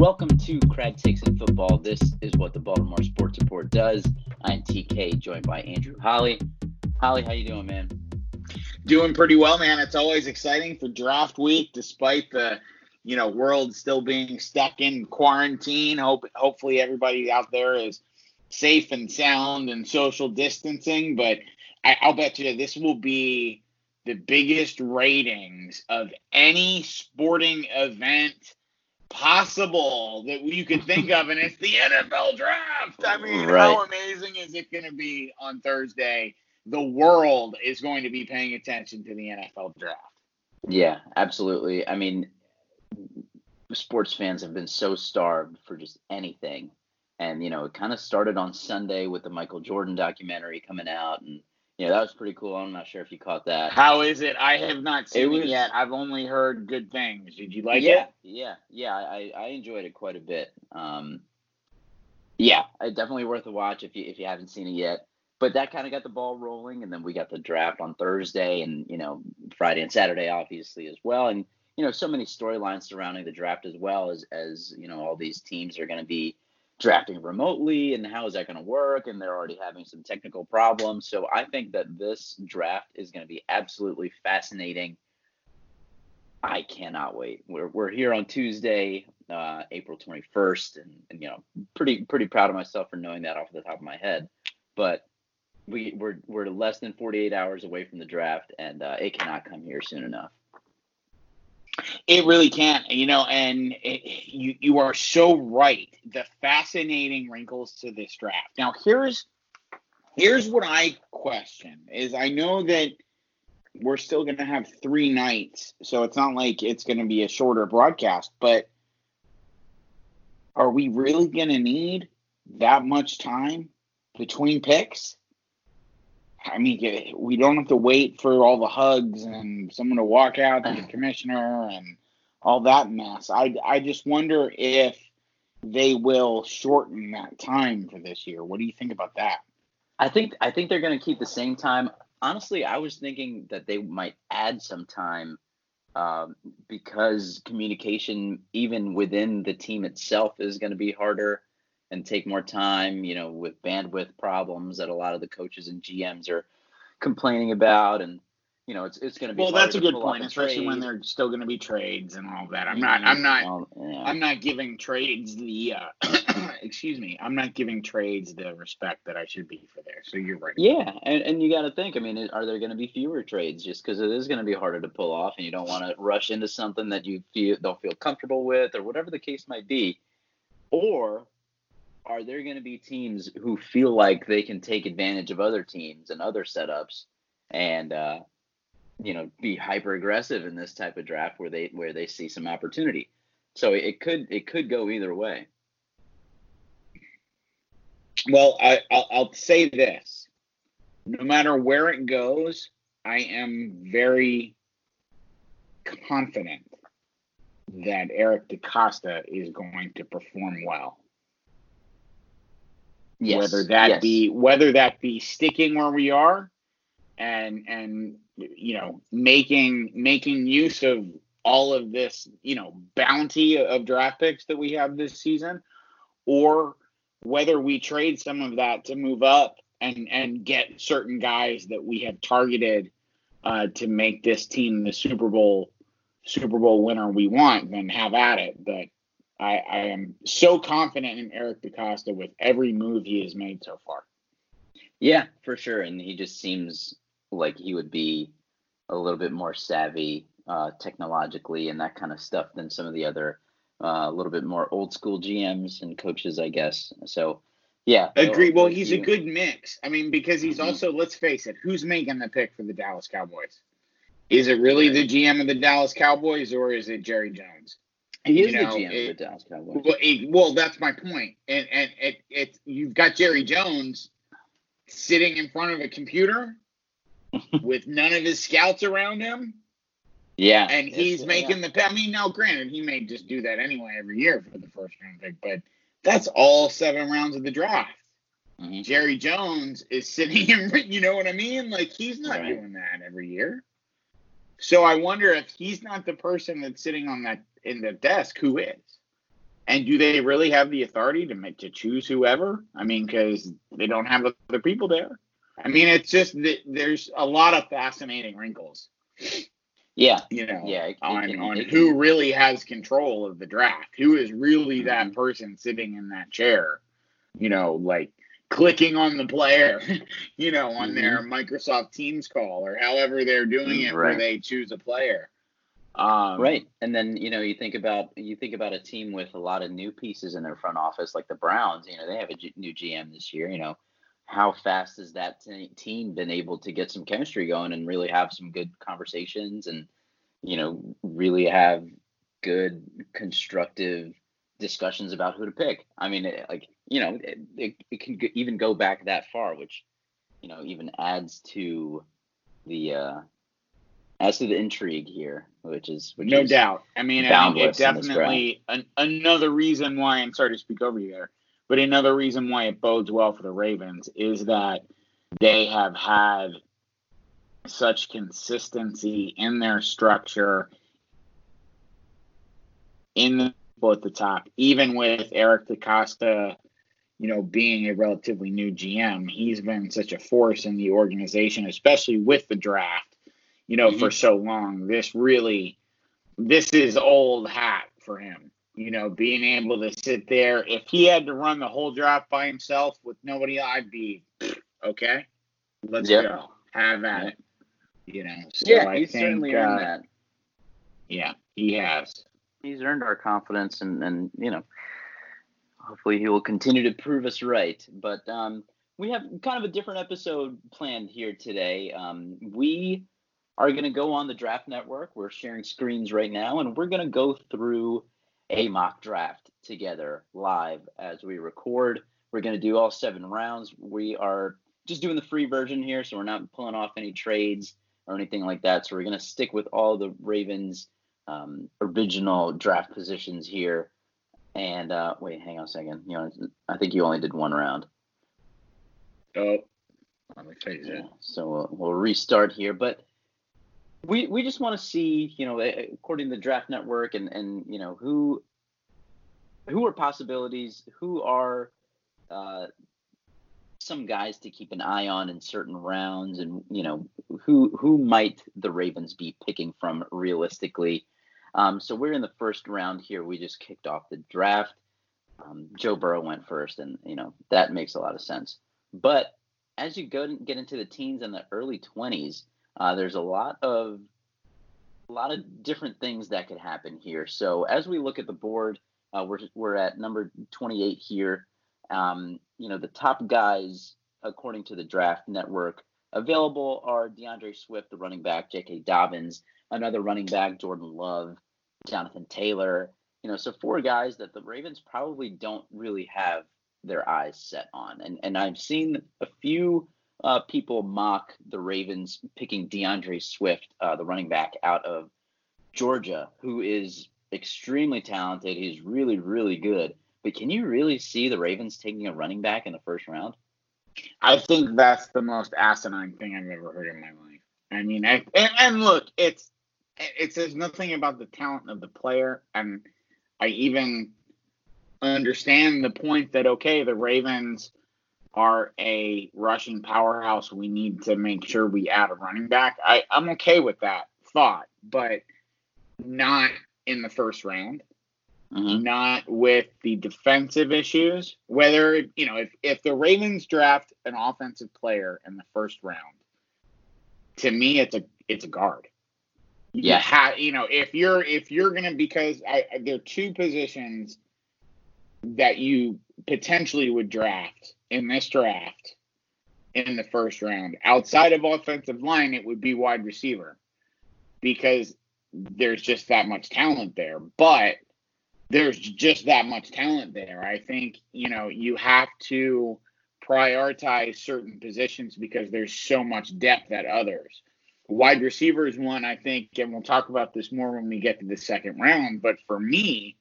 Welcome to Crag Takes in Football. This is what the Baltimore Sports Report does. I'm TK, joined by Andrew Holly. Holly, how you doing, man? Doing pretty well, man. It's always exciting for draft week, despite the you know world still being stuck in quarantine. Hope hopefully everybody out there is safe and sound and social distancing. But I, I'll bet you this will be the biggest ratings of any sporting event possible that you could think of, and it's the NFL draft. I mean, right. how amazing is it going to be on Thursday? The world is going to be paying attention to the NFL draft. Yeah, absolutely. I mean, sports fans have been so starved for just anything. And, you know, it kind of started on Sunday with the Michael Jordan documentary coming out. And, know, that was pretty cool. I'm not sure if you caught that. How is it? I have not seen it, was, it yet. I've only heard good things. Did you like yeah, it? Yeah, yeah. I, I enjoyed it quite a bit. Um, yeah, definitely worth a watch if you if you haven't seen it yet. But that kind of got the ball rolling, and then we got the draft on Thursday, and you know Friday and Saturday obviously as well. And you know so many storylines surrounding the draft as well as as you know all these teams are going to be drafting remotely and how is that going to work and they're already having some technical problems. So i think that this draft is going to be absolutely fascinating. I cannot wait. We're, we're here on tuesday uh, april 21st and, and, you know pretty pretty proud of myself for knowing that off the top of my head. But we, we're, we're less than 48 hours away from the draft and uh, it cannot come here soon enough it really can't, you know, and it, you you are so right. The fascinating wrinkles to this draft. Now, here's here's what I question: is I know that we're still going to have three nights, so it's not like it's going to be a shorter broadcast. But are we really going to need that much time between picks? I mean, we don't have to wait for all the hugs and someone to walk out to the commissioner and all that mess. I, I just wonder if they will shorten that time for this year. What do you think about that? I think I think they're going to keep the same time. Honestly, I was thinking that they might add some time um, because communication, even within the team itself, is going to be harder and take more time, you know, with bandwidth problems that a lot of the coaches and GMs are complaining about and you know, it's it's going to be well. That's a good point, especially trade. when there's still going to be trades and all that. I'm not. I'm not. Well, yeah. I'm not giving trades the. Uh, excuse me. I'm not giving trades the respect that I should be for there. So you're right. Yeah, and, and you got to think. I mean, are there going to be fewer trades just because it is going to be harder to pull off, and you don't want to rush into something that you feel don't feel comfortable with, or whatever the case might be, or are there going to be teams who feel like they can take advantage of other teams and other setups and uh, you know be hyper aggressive in this type of draft where they where they see some opportunity? So it could it could go either way. Well I, I'll, I'll say this. No matter where it goes i am very confident that eric decosta is going to perform well Yes. Whether that yes. be whether that be sticking where we are and and you know making making use of all of this, you know, bounty of draft picks that we have this season, or whether we trade some of that to move up and and get certain guys that we have targeted uh, to make this team the Super Bowl Super Bowl winner we want, then have at it. But I, I am so confident in Eric DeCosta with every move he has made so far. Yeah, for sure. And he just seems like he would be a little bit more savvy uh, technologically and that kind of stuff than some of the other uh, a little bit more old school GMs and coaches, I guess. So, yeah. Agree. Well, he's a good mix. I mean, because he's mm-hmm. also, let's face it, who's making the pick for the Dallas Cowboys? Is it really the GM of the Dallas Cowboys or is it Jerry Jones? He is you know, the GM it, of the Dallas Cowboys. Well, it, well, that's my point. And and it, it you've got Jerry Jones sitting in front of a computer with none of his scouts around him. Yeah. And he's making yeah. the I mean, now granted, he may just do that anyway every year for the first round pick, but that's all seven rounds of the draft. Mm-hmm. Jerry Jones is sitting in, you know what I mean? Like he's not right. doing that every year. So I wonder if he's not the person that's sitting on that in the desk, who is? And do they really have the authority to make, to choose whoever? I mean, because they don't have other people there. I mean, it's just that there's a lot of fascinating wrinkles. Yeah. You know, Yeah, it- it on on it who can- really has control of the draft, who is really that Mhm. person sitting in that chair. You know, like clicking on the player, you know, on their Microsoft Teams call or however they're doing it, where Mm-hmm. They choose a player. Um, Right. And then, you know, you think about you think about a team with a lot of new pieces in their front office like the Browns, you know, they have a G- new GM this year, you know. How fast has that te- team been able to get some chemistry going and really have some good conversations and you know, really have good constructive discussions about who to pick. I mean, it, like, you know, it, it, it can g- even go back that far, which you know, even adds to the uh adds to the intrigue here, which is which no is, doubt. I mean, I think it definitely an, another reason why. I'm sorry to speak over you there, but another reason why it bodes well for the Ravens is that they have had such consistency in their structure in the people at the top, even with Eric DeCosta, you know, being a relatively new GM, he's been such a force in the organization, especially with the draft, you know, for so long. This really, this is old hat for him. You know, being able to sit there. If he had to run the whole draft by himself with nobody, I'd be okay. Let's Yep. go. Have at it. You know. So yeah, I he's think, certainly uh, earned that. Yeah, he has. He's earned our confidence, and and you know, hopefully he will continue to prove us right. But um, we have kind of a different episode planned here today. Um, we are going to go on the Draft Network. We're sharing screens right now, and we're going to go through a mock draft together live as we record. We're going to do all seven rounds. We are just doing the free version here, so we're not pulling off any trades or anything like that. So we're going to stick with all the Ravens um, original draft positions here. And uh, wait, hang on a second. You know, I think you only did one round. Oh, face it. Yeah, so we'll, we'll restart here, but we we just want to see, you know, eh, according to the Draft Network, and and you know who who are possibilities, who are uh, some guys to keep an eye on in certain rounds, and you know who who might the Ravens be picking from realistically. Um, so we're in the first round here. We just kicked off the draft. Um, Joe Burrow went first, and you know that makes a lot of sense. But as you go get into the teens and the early 20s, uh, there's a lot of a lot of different things that could happen here. So as we look at the board, uh, we're we're at number 28 here. Um, you know, the top guys according to the Draft Network available are DeAndre Swift, the running back, J.K. Dobbins, another running back, Jordan Love, Jonathan Taylor. You know, so four guys that the Ravens probably don't really have their eyes set on. And and I've seen a few uh, people mock the Ravens picking DeAndre Swift, uh, the running back out of Georgia, who is extremely talented. He's really really good. But can you really see the Ravens taking a running back in the first round? I think that's the most asinine thing I've ever heard in my life. I mean, I, and, and look, it's it says nothing about the talent of the player, and I even understand the point that okay, the Ravens are a rushing powerhouse. We need to make sure we add a running back. I, I'm okay with that thought, but not in the first round Mm-hmm. not with the defensive issues. Whether you know if if the Ravens draft an offensive player in the first round, to me it's a it's a guard. You Yeah. ha- you know if you're if you're gonna because I- there are two positions that you potentially would draft in this draft in the first round. Outside of offensive line, it would be wide receiver because there's just that much talent there. But there's just that much talent there. I think, you know, you have to prioritize certain positions because there's so much depth at others. Wide receiver is one, I think, and we'll talk about this more when we get to the second round. But for me,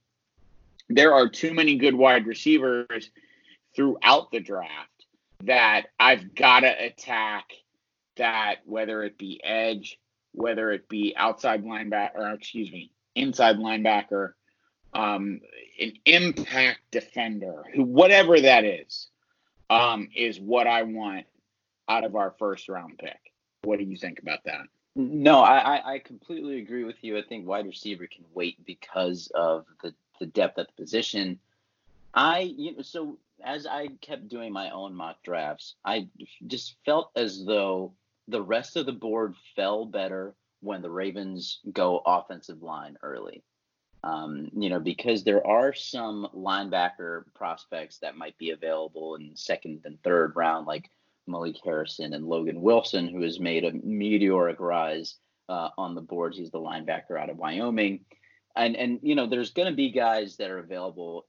there are too many good wide receivers throughout the draft that I've got to attack that, whether it be edge, whether it be outside linebacker, or excuse me, inside linebacker, um, an impact defender, who whatever that is, um, is what I want out of our first round pick. What do you think about that? No, I, I completely agree with you. I think wide receiver can wait because of the, the depth at the position. I you know so as I kept doing my own mock drafts, I just felt as though the rest of the board fell better when the Ravens go offensive line early. Um, you know, because there are some linebacker prospects that might be available in second and third round, like Malik Harrison and Logan Wilson, who has made a meteoric rise uh, on the boards. He's the linebacker out of Wyoming. And, and you know, there's going to be guys that are available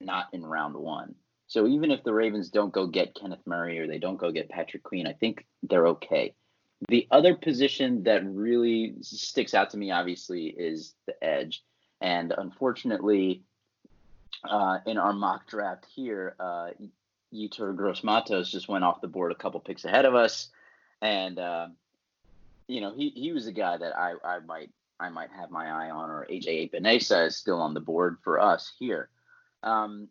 not in round one. So even if the Ravens don't go get Kenneth Murray or they don't go get Patrick Queen, I think they're okay. The other position that really sticks out to me, obviously, is the edge. And unfortunately, uh, in our mock draft here, uh, Gross Matos just went off the board a couple picks ahead of us. And, uh, you know, he, he was a guy that I, I might I might have my eye on, or AJ Epenesa is still on the board for us here. Um,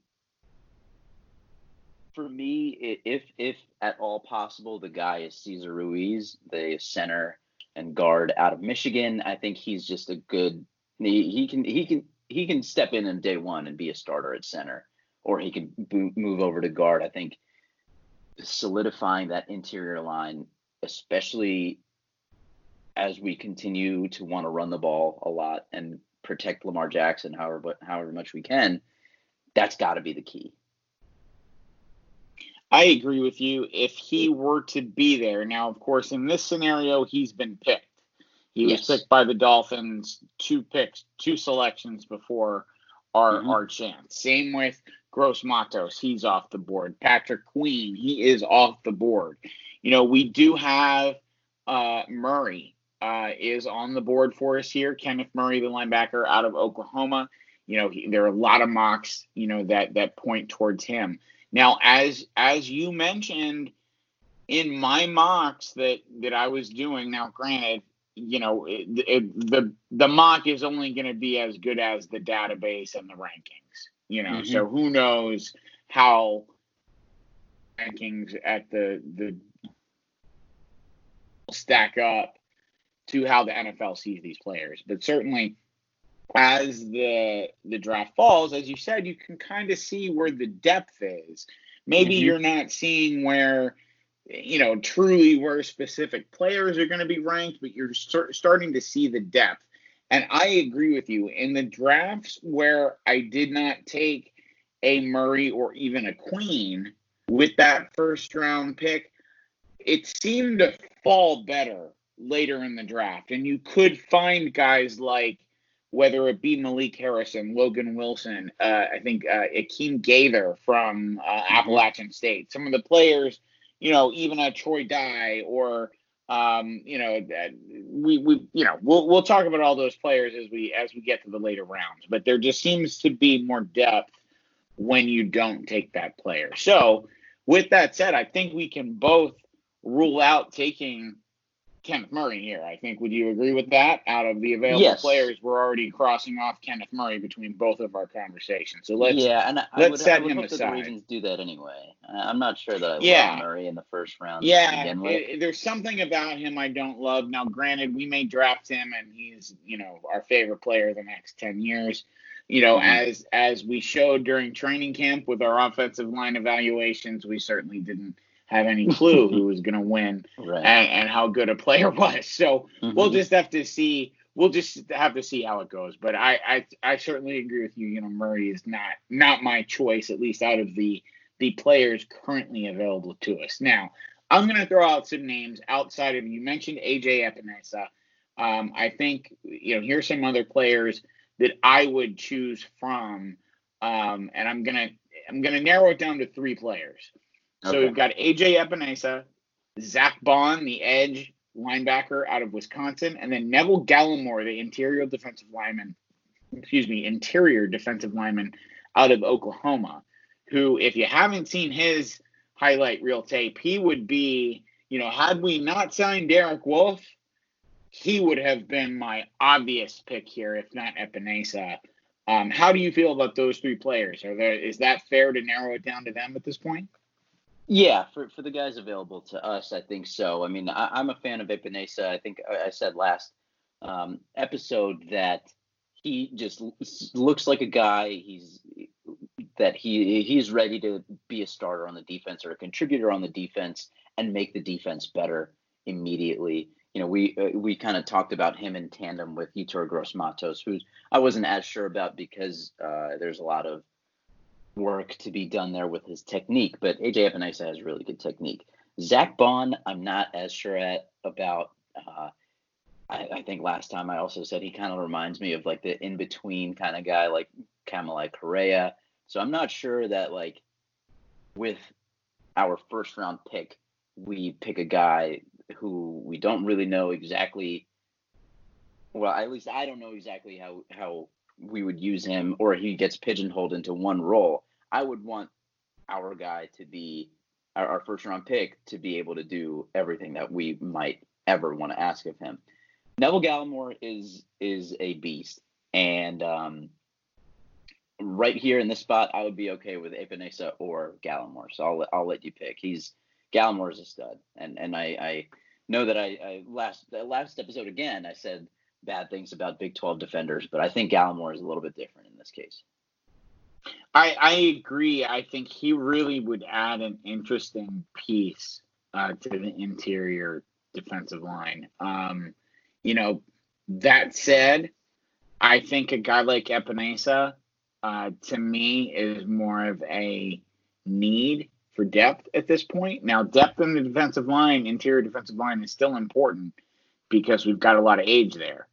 for me, if if at all possible, the guy is Cesar Ruiz, the center and guard out of Michigan. I think he's just a good. He, he can he can he can step in in day one and be a starter at center, or he can move over to guard. I think solidifying that interior line, especially as we continue to want to run the ball a lot and protect Lamar Jackson however however much we can, that's got to be the key. I agree with you. If he were to be there, now, of course, in this scenario, he's been picked. He yes. was picked by the Dolphins two picks, two selections before our mm-hmm. our chance. Same with Gross Matos, he's off the board. Patrick Queen, he is off the board. You know, we do have uh, Murray uh, is on the board for us here. Kenneth Murray, the linebacker out of Oklahoma. You know, he, there are a lot of mocks, you know, that that point towards him. Now, as as you mentioned in my mocks that that I was doing, now granted, you know, it, it, the the mock is only going to be as good as the database and the rankings. You know, mm-hmm. so who knows how rankings at the the stack up to how the NFL sees these players. But certainly as the the draft falls, as you said, you can kind of see where the depth is. Maybe mm-hmm. you're not seeing where you know truly where specific players are going to be ranked, but you're start, starting to see the depth. And I agree with you in the drafts where I did not take a Murray or even a Queen with that first round pick, it seemed to fall better later in the draft. And you could find guys like whether it be Malik Harrison, Logan Wilson, uh, I think uh, Akeem Gaither from uh, Appalachian State, some of the players, you know, even a Troy Dye or um, you know, we we you know we'll we'll talk about all those players as we as we get to the later rounds. But there just seems to be more depth when you don't take that player. So with that said, I think we can both rule out taking Kenneth Murray here. I think. Would you agree with that? Out of the available yes. players, we're already crossing off Kenneth Murray between both of our conversations. So let's yeah, and I, let's would, set I would him aside. That the Ravens do that anyway. I'm not sure that I yeah. Murray in the first round. Yeah, it, there's something about him I don't love. Now, granted, we may draft him, and he's you know our favorite player the next ten years. You know, mm-hmm. as as we showed during training camp with our offensive line evaluations, we certainly didn't have any clue who was going to win right. and, and, how good a player was. So mm-hmm. we'll just have to see. We'll just have to see how it goes. But I, I, I certainly agree with you. You know, Murray is not not my choice, at least out of the the players currently available to us. Now, I'm going to throw out some names outside of you mentioned AJ Epenesa. Um, I think you know here's some other players that I would choose from, um, and I'm gonna I'm gonna narrow it down to three players. So okay. we've got AJ Epenesa, Zach Baun, the edge linebacker out of Wisconsin, and then Neville Gallimore, the interior defensive lineman, excuse me, interior defensive lineman out of Oklahoma, who, if you haven't seen his highlight reel tape, he would be, you know, had we not signed Derek Wolfe, he would have been my obvious pick here, if not Epenesa. Um, how do you feel about those three players? Are there is that fair to narrow it down to them at this point? Yeah, for, for the guys available to us, I think so. I mean, I, am a fan of Epenesa. I think I said last um, episode that he just looks like a guy. He's that he he's ready to be a starter on the defense or a contributor on the defense and make the defense better immediately. You know, we uh, we kind of talked about him in tandem with Yetur Gross Matos, who I wasn't as sure about because uh, there's a lot of work to be done there with his technique. But AJ Epenesa has really good technique. Zach Baun, I'm not as sure at about. Uh, I, I, think last time I also said he kind of reminds me of like the in between kind of guy, like Kamalei Correa. So I'm not sure that like with our first round pick, we pick a guy who we don't really know exactly. Well, at least I don't know exactly how how we would use him, or he gets pigeonholed into one role. I would want our guy to be our, our first round pick to be able to do everything that we might ever want to ask of him. Neville Gallimore is is a beast, and um, right here in this spot, I would be okay with Epenesa or Gallimore. So I'll I'll let you pick. He's Gallimore is a stud, and and I, I know that I, I last last episode again I said bad things about Big 12 defenders, but I think Gallimore is a little bit different in this case. I I agree. I think he really would add an interesting piece uh, to the interior defensive line. Um, you know, that said, I think a guy like Epenesa uh, to me is more of a need for depth at this point. Now, depth in the defensive line, interior defensive line, is still important because we've got a lot of age there.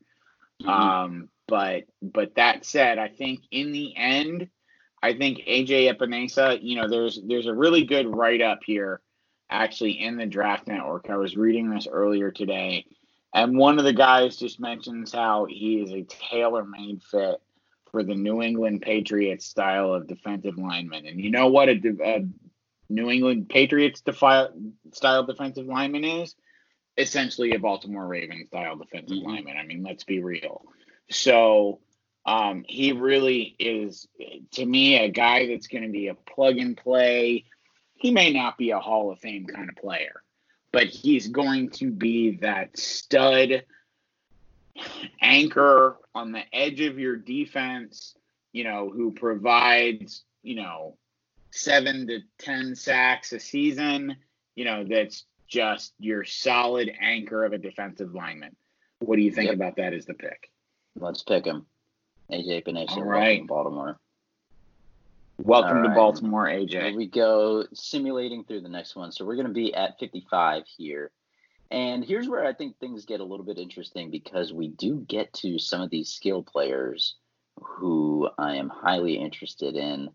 Mm-hmm. Um, but but that said, I think in the end, I think AJ Epenesa, you know, there's there's a really good write up here actually in the draft network. I was reading this earlier today, and one of the guys just mentions how he is a tailor made fit for the New England Patriots style of defensive lineman. And you know what a, a New England Patriots defi- style defensive lineman is? Essentially a Baltimore Ravens style defensive mm-hmm. lineman. I mean, let's be real. So um, he really is, to me, a guy that's going to be a plug and play. He may not be a Hall of Fame kind of player, but he's going to be that stud anchor on the edge of your defense, you know, who provides, you know, seven to 10 sacks a season, you know, that's just your solid anchor of a defensive lineman. What do you think yep. about that as the pick? Let's pick him. AJ Epenesa, All right. Baltimore. Welcome to Baltimore, AJ. Here we go, simulating through the next one. So we're going to be at 55 here. And here's where I think things get a little bit interesting because we do get to some of these skill players who I am highly interested in,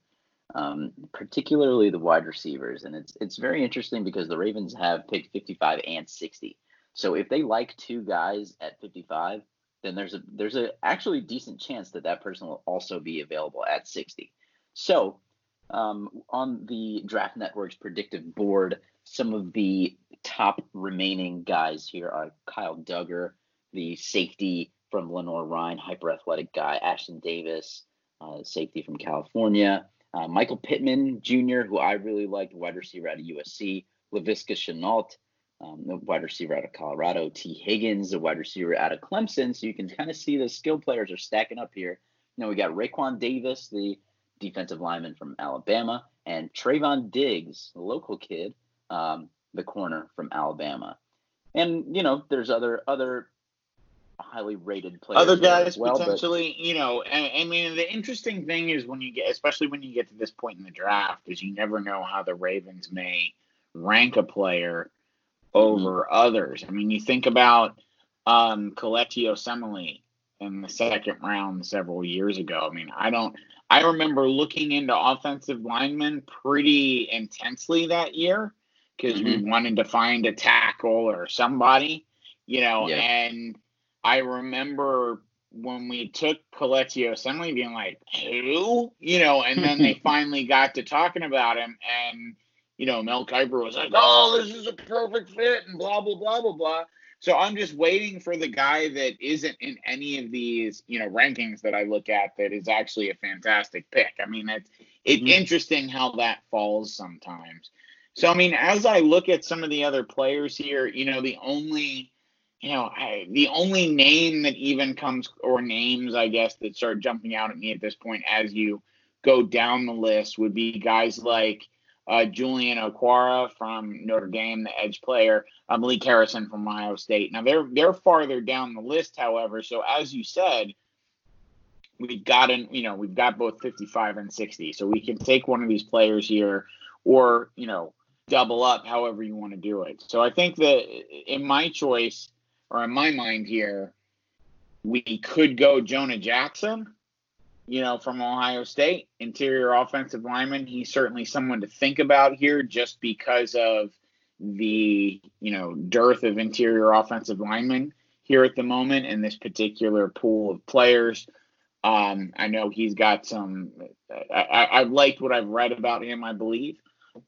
um, particularly the wide receivers. And it's it's very interesting because the Ravens have picked 55 and 60. So if they like two guys at 55, then there's a there's a actually decent chance that that person will also be available at 60. So um, on the Draft Network's predictive board, some of the top remaining guys here are Kyle Dugger, the safety from Lenoir-Rhyne, hyper athletic guy, Ashtyn Davis, uh, safety from California, uh, Michael Pittman Jr., who I really liked, wide receiver out of USC, Laviska Shenault, um, the wide receiver out of Colorado, Tee Higgins, the wide receiver out of Clemson. So you can kind of see the skill players are stacking up here. You we got Raekwon Davis, the defensive lineman from Alabama, and Trevon Diggs, the local kid um, the corner from Alabama. And you know, there's other other highly rated players. Other guys well, potentially, but, you know. I, I mean, the interesting thing is when you get, especially when you get to this point in the draft, is you never know how the Ravens may rank a player over mm-hmm. others. I mean, you think about um, Kelechi Osemele in the second round several years ago. I mean, I don't. I remember looking into offensive linemen pretty intensely that year because mm-hmm. we wanted to find a tackle or somebody, you know. Yeah. And I remember when we took Kelechi Osemele being like, who? You know, and then they finally got to talking about him and you know, Mel Kiper was like, oh, this is a perfect fit and blah, blah, blah, blah, blah. So I'm just waiting for the guy that isn't in any of these, you know, rankings that I look at that is actually a fantastic pick. I mean, it's it's mm-hmm. interesting how that falls sometimes. So I mean, as I look at some of the other players here, you know, the only you know, I, the only name that even comes, or names, I guess, that start jumping out at me at this point as you go down the list would be guys like uh, Julian Okwara from Notre Dame, the edge player, uh, Malik Harrison from Ohio State. Now they're they're farther down the list, however. So as you said, we've gotten you know we've got both 55 and 60, so we can take one of these players here, or you know double up, however you want to do it. So I think that in my choice or in my mind here, we could go Jonah Jackson, you know, from Ohio State, interior offensive lineman. He's certainly someone to think about here just because of the, you know, dearth of interior offensive linemen here at the moment in this particular pool of players. Um, I know he's got some. I, have liked what I've read about him. I believe,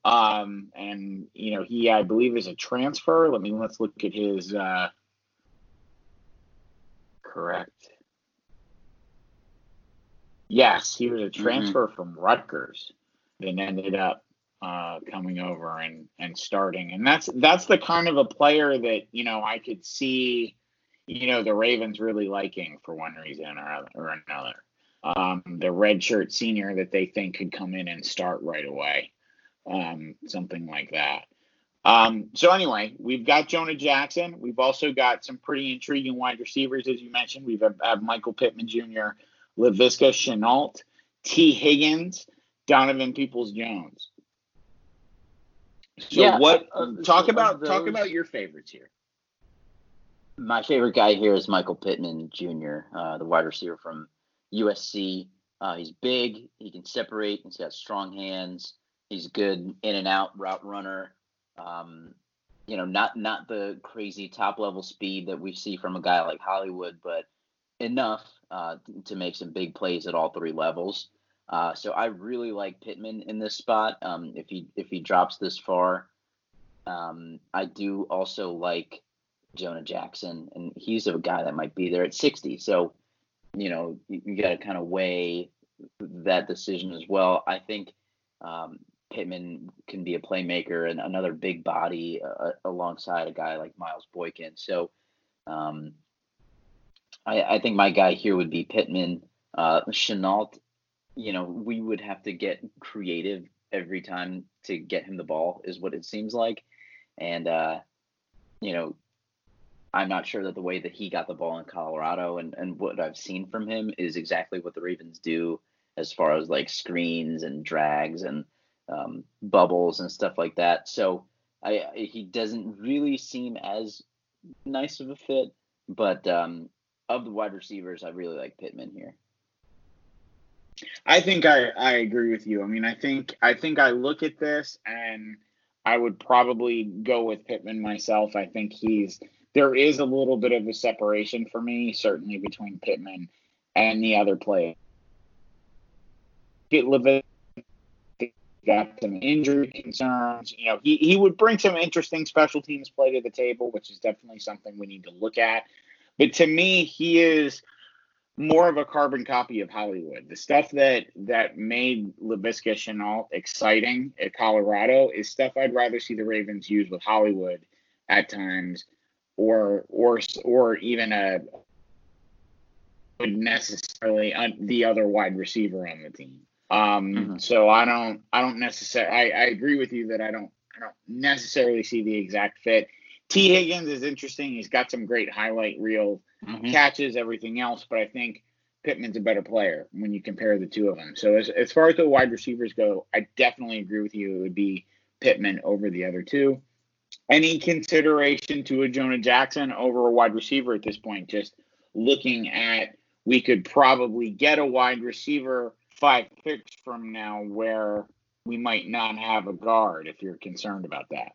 um, and you know, he I believe is a transfer. Let me let's look at his. Uh, correct. Yes, he was a mm-hmm. transfer mm-hmm. from Rutgers, then ended up uh, coming over and and starting, and that's that's the kind of a player that you know I could see, you know, the Ravens really liking for one reason or or another. Um, the redshirt senior that they think could come in and start right away, um, something like that. Um, so anyway, we've got Jonah Jackson. We've also got some pretty intriguing wide receivers, as you mentioned. We've have, have Michael Pittman Jr., Laviska Shenault, Tee Higgins, Donovan Peoples Jones. So yeah, what? Uh, talk about those, talk about your favorites here. My favorite guy here is Michael Pittman Jr., uh, the wide receiver from USC. Uh, he's big. He can separate. He's got strong hands. He's a good in and out route runner. Um, you know, not not the crazy top level speed that we see from a guy like Hollywood, but enough uh, to make some big plays at all three levels. Uh, so I really like Pittman in this spot. Um, if he if he drops this far, um, I do also like Jonah Jackson, and he's a guy that might be there at 60. So, you know, you, you got to kind of weigh that decision as well. I think um, Pittman can be a playmaker and another big body uh, alongside a guy like Miles Boykin. So um, I, I, think my guy here would be Pittman. Uh, Shenault, you know, we would have to get creative every time to get him the ball, is what it seems like. And, uh, you know, I'm not sure that the way that he got the ball in Colorado and, and what I've seen from him is exactly what the Ravens do as far as like screens and drags and um, bubbles and stuff like that. So I, he doesn't really seem as nice of a fit, but um, of the wide receivers, I really like Pittman here. I think I, I agree with you. I mean, I think I think I look at this and I would probably go with Pittman myself. I think he's there is a little bit of a separation for me, certainly between Pittman and the other players. Get Levis got some injury concerns. You know, he, he would bring some interesting special teams play to the table, which is definitely something we need to look at. But to me, he is more of a carbon copy of Hollywood. The stuff that that made Laviska Shenault exciting at Colorado is stuff I'd rather see the Ravens use with Hollywood at times, or or or even a would necessarily the other wide receiver on the team. Um, mm-hmm. So I don't I don't necessarily I, I agree with you that I don't I don't necessarily see the exact fit. Tee Higgins is interesting. He's got some great highlight reel mm-hmm. catches, everything else, but I think Pittman's a better player when you compare the two of them. So as, as far as the wide receivers go, I definitely agree with you. It would be Pittman over the other two. Any consideration to a Jonah Jackson over a wide receiver at this point? Just looking at we could probably get a wide receiver five picks from now where we might not have a guard if you're concerned about that.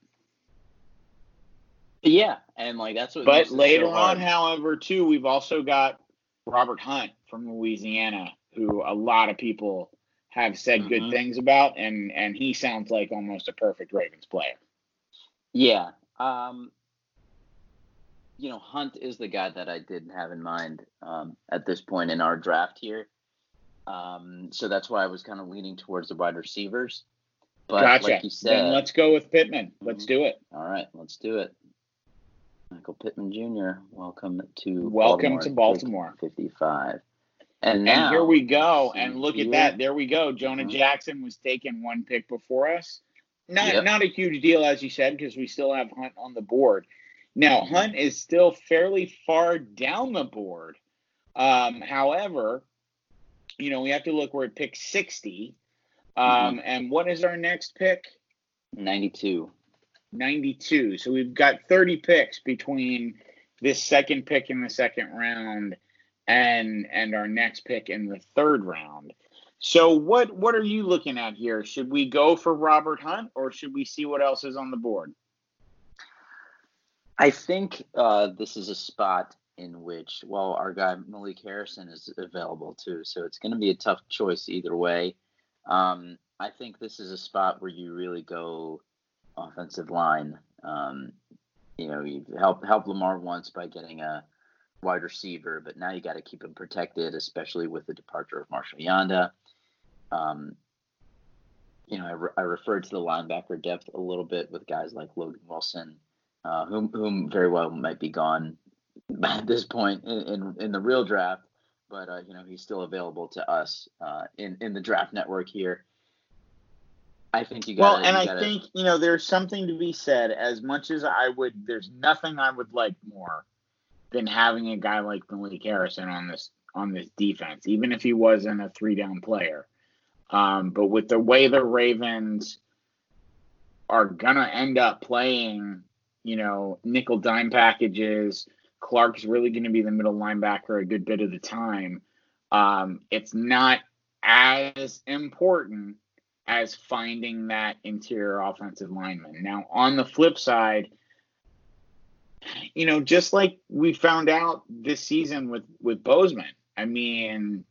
Yeah, and like that's what. But later so on, however, too, we've also got Robert Hunt from Louisiana, who a lot of people have said mm-hmm. good things about, and and he sounds like almost a perfect Ravens player. Yeah. Um, you know, Hunt is the guy that I didn't have in mind um, at this point in our draft here. Um, so that's why I was kind of leaning towards the wide receivers. But gotcha. like you said, then let's go with Pittman. Let's mm-hmm. do it. All right, let's do it. Michael Pittman Jr. Welcome to welcome Baltimore, to Baltimore. Fifty-five. And, now, and here we go. And look at that. There we go. Jonah mm-hmm. Jackson was taken one pick before us. Not yep. not a huge deal, as you said, because we still have Hunt on the board. Now mm-hmm. Hunt is still fairly far down the board. Um, however, you know we have to look. We're at pick sixty. Um, mm-hmm. And what is our next pick? 92. 92. So we've got 30 picks between this second pick in the second round and and our next pick in the third round. So what what are you looking at here? Should we go for Robert Hunt or should we see what else is on the board? I think uh, this is a spot in which, well, our guy Malik Harrison is available too, so it's going to be a tough choice either way. Um, I think this is a spot where you really go offensive line. Um, you know, you help help Lamar once by getting a wide receiver, but now you got to keep him protected, especially with the departure of Marshall Yanda. Um, you know, I, re- I referred to the linebacker depth a little bit with guys like Logan Wilson, uh, whom whom very well might be gone at this point in, in, in the real draft but uh, you know he's still available to us uh, in in the draft network here. I think you got. Well, and I gotta... think you know there's something to be said. As much as I would, there's nothing I would like more than having a guy like Malik Harrison on this on this defense, even if he wasn't a three down player. Um, but with the way the Ravens are gonna end up playing, you know, nickel dime packages Clark's really going to be the middle linebacker a good bit of the time. Um, it's not as important as finding that interior offensive lineman. Now, on the flip side, you know, just like we found out this season with with Bozeman, I mean,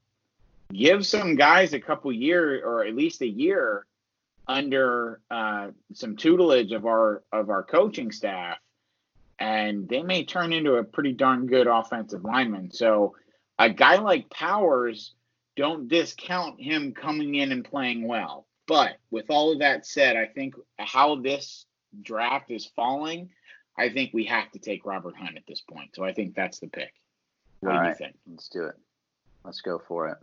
give some guys a couple years or at least a year under uh, some tutelage of our of our coaching staff and they may turn into a pretty darn good offensive lineman. So a guy like Powers, don't discount him coming in and playing well. But with all of that said, I think how this draft is falling, I think we have to take Robert Hunt at this point. So I think that's the pick. What all do right. you think? Let's do it. Let's go for it.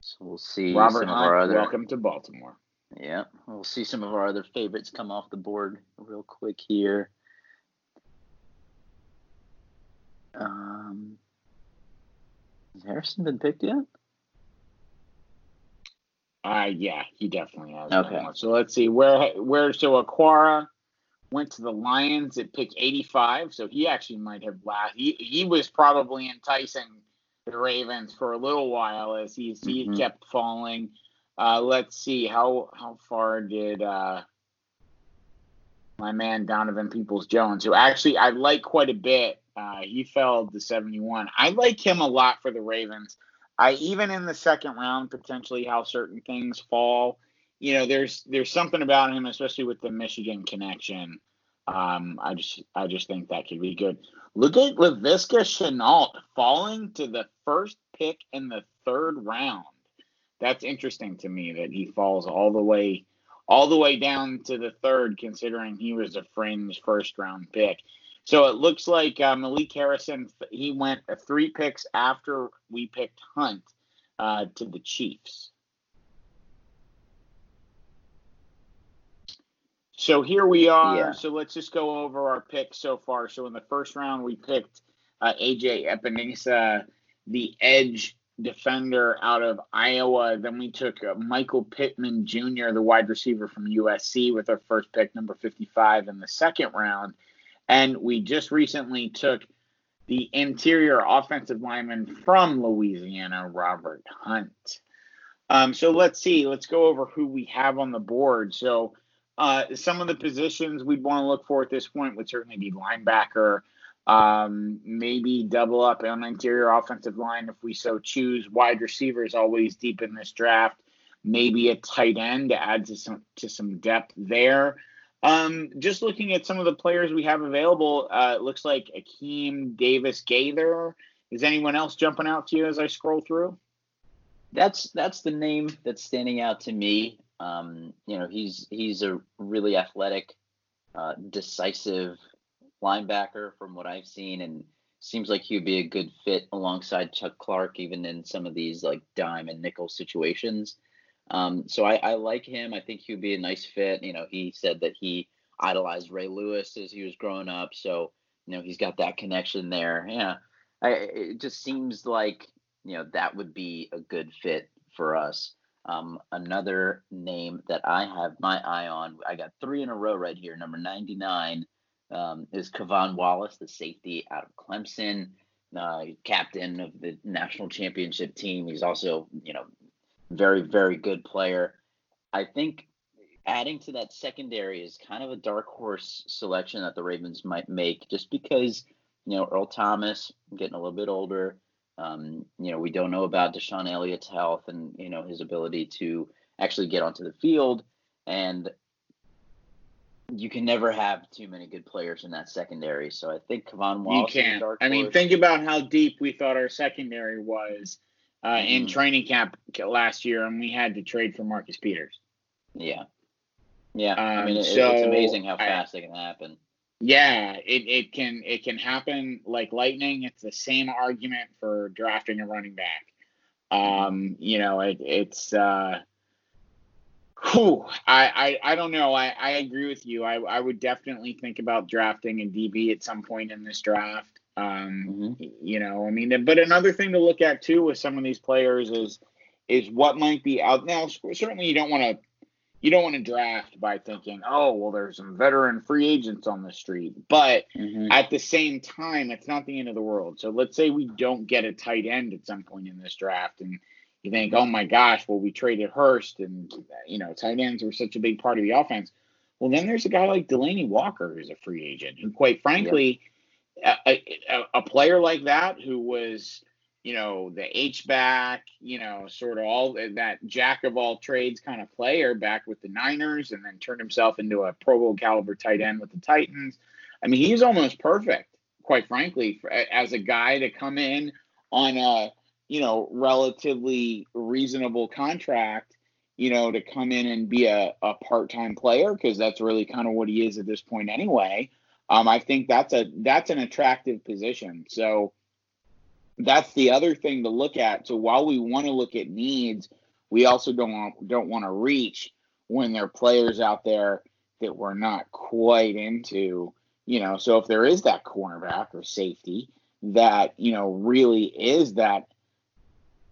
So we'll see Robert Hunt, other... welcome to Baltimore. Yeah, we'll see some of our other favorites come off the board real quick here. Um, has Harrison been picked yet? Uh yeah, he definitely has. Okay. So let's see where where so Okwara went to the Lions at pick 85, so he actually might have last. He he was probably enticing the Ravens for a little while as he's mm-hmm. he kept falling. Uh, let's see how how far did uh, my man Donovan Peoples Jones, who actually I like quite a bit. Uh, he fell to 71. I like him a lot for the Ravens. I even in the second round potentially how certain things fall. You know, there's there's something about him, especially with the Michigan connection. Um, I just I just think that could be good. Look at Laviska Shenault falling to the first pick in the third round. That's interesting to me that he falls all the way all the way down to the third, considering he was a fringe first round pick. So it looks like uh, Malik Harrison, he went three picks after we picked Hunt uh, to the Chiefs. So here we are. Yeah. So let's just go over our picks so far. So in the first round, we picked uh, AJ Epenesa, the edge defender out of Iowa. Then we took uh, Michael Pittman Jr., the wide receiver from USC, with our first pick, number 55, in the second round. And we just recently took the interior offensive lineman from Louisiana, Robert Hunt. Um, so let's see. Let's go over who we have on the board. So uh, some of the positions we'd want to look for at this point would certainly be linebacker, um, maybe double up on interior offensive line if we so choose. Wide receivers always deep in this draft. maybe a tight end to add to some to some depth there. Um, just looking at some of the players we have available, uh, it looks like Akeem Davis Gaither. Is anyone else jumping out to you as I scroll through? That's that's the name that's standing out to me. Um, you know, he's he's a really athletic, uh, decisive linebacker from what I've seen, and seems like he would be a good fit alongside Chuck Clark, even in some of these like dime and nickel situations. Um, so I, I like him. I think he would be a nice fit. You know, he said that he idolized Ray Lewis as he was growing up, so you know he's got that connection there. Yeah, I, it just seems like you know that would be a good fit for us. Um, another name that I have my eye on, I got three in a row right here. Number 99 um, is K'Von Wallace, the safety out of Clemson, uh, captain of the national championship team. He's also, you know, very, very good player. I think adding to that secondary is kind of a dark horse selection that the Ravens might make just because, you know, Earl Thomas getting a little bit older. Um, you know, we don't know about DeShon Elliott's health and, you know, his ability to actually get onto the field. And you can never have too many good players in that secondary. So I think K'Von Wallace. You can't. I mean, think about how deep we thought our secondary was uh, mm-hmm. in training camp last year, and we had to trade for Marcus Peters. Yeah, yeah. Um, I mean, it, so it's amazing how fast I, it can happen. Yeah, it, it can it can happen like lightning. It's the same argument for drafting a running back. Um, you know, it, it's uh, whew, I, I I don't know. I, I agree with you. I, I would definitely think about drafting a DB at some point in this draft. Um, mm-hmm. You know, I mean, but another thing to look at too with some of these players is is what might be out now. Certainly, you don't want to you don't want to draft by thinking, oh, well, there's some veteran free agents on the street. But mm-hmm. at the same time, it's not the end of the world. So let's say we don't get a tight end at some point in this draft, and you think, oh my gosh, well, we traded Hurst, and you know, tight ends were such a big part of the offense. Well, then there's a guy like Delanie Walker who's a free agent, and quite frankly. Yep a, a, player like that who was you know, the H back, you know, sort of all that jack of all trades kind of player back with the Niners and then turned himself into a Pro Bowl caliber tight end with the Titans. I mean, he's almost perfect, quite frankly, for, as a guy to come in on a, you know, relatively reasonable contract, you know, to come in and be a, a part time player, because that's really kind of what he is at this point anyway. Um, I think that's a that's an attractive position. So that's the other thing to look at. So while we want to look at needs, we also don't want, don't want to reach when there are players out there that we're not quite into. You know, so if there is that cornerback or safety that you know really is that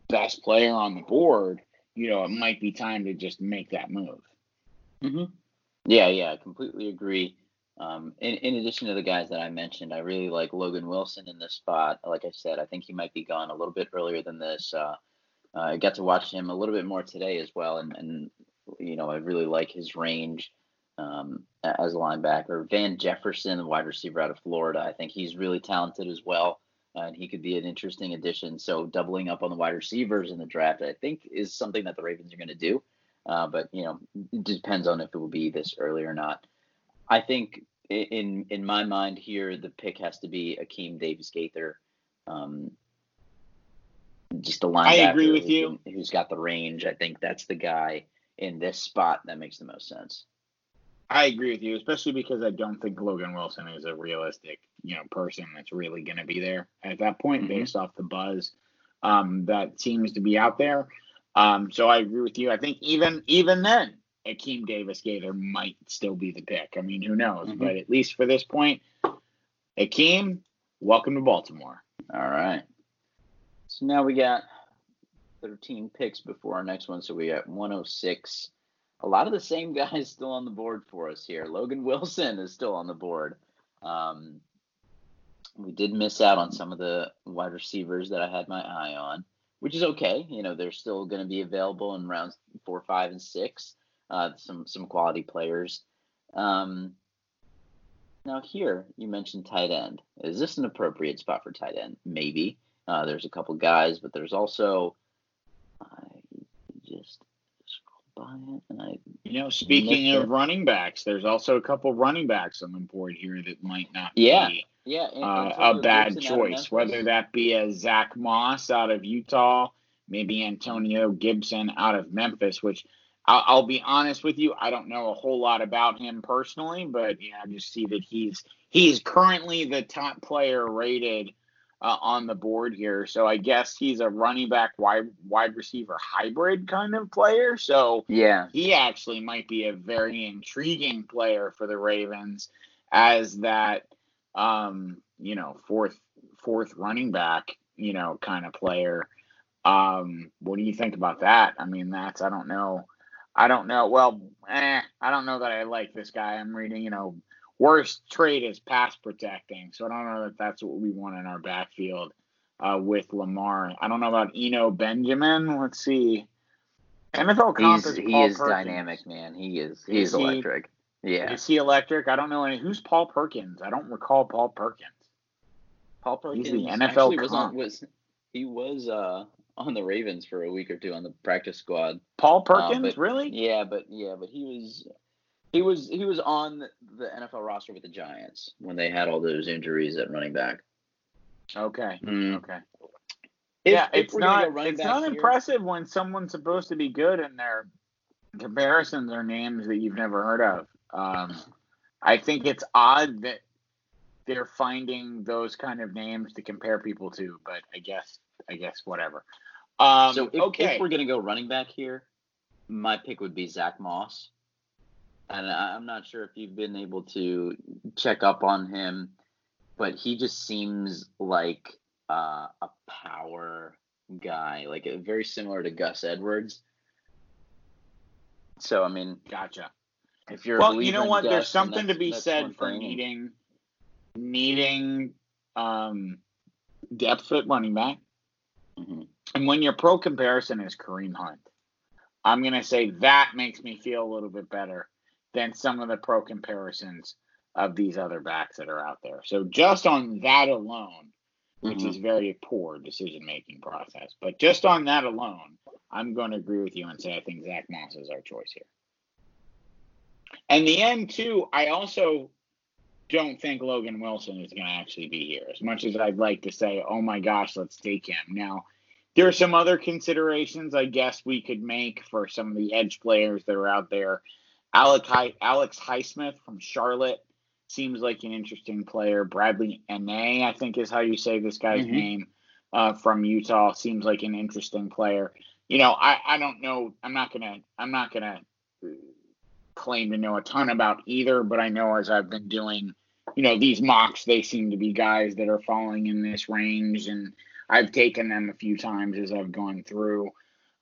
best player on the board, you know, it might be time to just make that move. Mm-hmm. Yeah, yeah, I completely agree. Um, in, in addition to the guys that I mentioned, I really like Logan Wilson in this spot. Like I said, I think he might be gone a little bit earlier than this. Uh, uh, I got to watch him a little bit more today as well, and, and you know I really like his range um, as a linebacker. Van Jefferson, wide receiver out of Florida, I think he's really talented as well, and he could be an interesting addition. So doubling up on the wide receivers in the draft, I think, is something that the Ravens are going to do. Uh, but you know, it depends on if it will be this early or not. I think in in my mind here, the pick has to be Akeem Davis Gaither. Um, just a linebacker. I agree with you. Who's got the range? I think that's the guy in this spot that makes the most sense. I agree with you, especially because I don't think Logan Wilson is a realistic, you know, person that's really going to be there at that point, mm-hmm. based off the buzz um, that seems to be out there. Um, so I agree with you. I think even even then, Akeem Davis Gaither might still be the pick. I mean, who knows? Mm-hmm. But at least for this point, Akeem, welcome to Baltimore. All right. So now we got 13 picks before our next one. So we got 106. A lot of the same guys still on the board for us here. Logan Wilson is still on the board. Um, we did miss out on some of the wide receivers that I had my eye on, which is okay. You know, they're still going to be available in rounds four, five, and six uh, some some quality players. Um, now here you mentioned tight end. Is this an appropriate spot for tight end? Maybe. Uh, there's a couple guys, but there's also I just Bryant, and I. You know, speaking of it. running backs, there's also a couple running backs on the board here that might not Yeah, be Yeah, An- uh, a bad Gibson out of choice, whether that be a Zach Moss out of Utah, maybe Antonio Gibson out of Memphis, which I'll, I'll be honest with you, I don't know a whole lot about him personally, but yeah, I just see that he's he's currently the top player rated uh, on the board here. So I guess he's a running back wide wide receiver hybrid kind of player. So Yeah, he actually might be a very intriguing player for the Ravens as that um, you know, fourth fourth running back, you know, kind of player. Um, what do you think about that? I mean, that's I don't know. I don't know. Well, eh, I don't know that I like this guy. I'm reading, you know, worst trait is pass protecting. So I don't know that that's what we want in our backfield uh, with Lamar. I don't know about Eno Benjamin. Let's see. NFL comp he's is he is Perkins. dynamic, man. He is he Is is he? electric. Yeah, Is he electric? I don't know any. Who's Paul Perkins? I don't recall Paul Perkins. Paul Perkins He's the NFL actually was on comp. was he was uh on the Ravens for a week or two on the practice squad. Paul Perkins, but- really? Yeah, but yeah, but he was he was he was on the NFL roster with the Giants when they had all those injuries at running back. Okay. Mm. Okay. If- yeah, if it's not. It's not here- impressive when someone's supposed to be good and their comparisons are names that you've never heard of. Um, I think it's odd that they're finding those kind of names to compare people to, but I guess I guess whatever. Um, so if, okay. if we're gonna go running back here, my pick would be Zach Moss. And I'm not sure if you've been able to check up on him, but he just seems like uh, a power guy, like uh, very similar to Gus Edwards. So I mean, gotcha. if you're well, you know what? There's Gus, then something to be said for thing. needing needing um, depth at running back. And when your pro comparison is Kareem Hunt, I'm going to say that makes me feel a little bit better than some of the pro comparisons of these other backs that are out there. So just on that alone, which Mhm. is very poor decision making process, but just on that alone, I'm going to agree with you and say I think Zach Moss is our choice here. And the end too, I also don't think Logan Wilson is going to actually be here. As much as I'd like to say, oh my gosh, let's take him. Now, there are some other considerations I guess we could make for some of the edge players that are out there. Alec Hi- Alex Highsmith from Charlotte seems like an interesting player. Bradlee Anae, I think is how you say this guy's Mhm. name, uh, from Utah, seems like an interesting player. You know, I, I don't know. I'm not gonna I'm not gonna claim to know a ton about either, but I know as I've been doing, you know, these mocks, they seem to be guys that are falling in this range, and I've taken them a few times as I've gone through.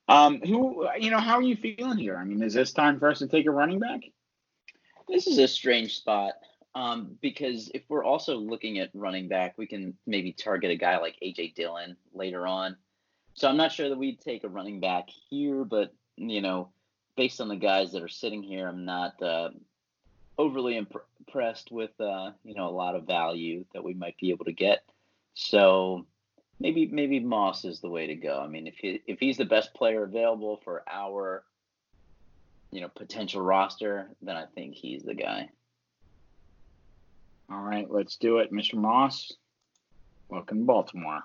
Um, who, you know, how are you feeling here? I mean, is this time for us to take a running back? This is a strange spot um, because if we're also looking at running back, we can maybe target a guy like AJ Dillon later on. So I'm not sure that we'd take a running back here, but you know, based on the guys that are sitting here, I'm not uh, overly imp- impressed with uh, you know a lot of value that we might be able to get. So maybe maybe Moss is the way to go. I mean, if he if he's the best player available for our you know potential roster, then I think he's the guy. All right, let's do it, Mr. Moss. Welcome to Baltimore.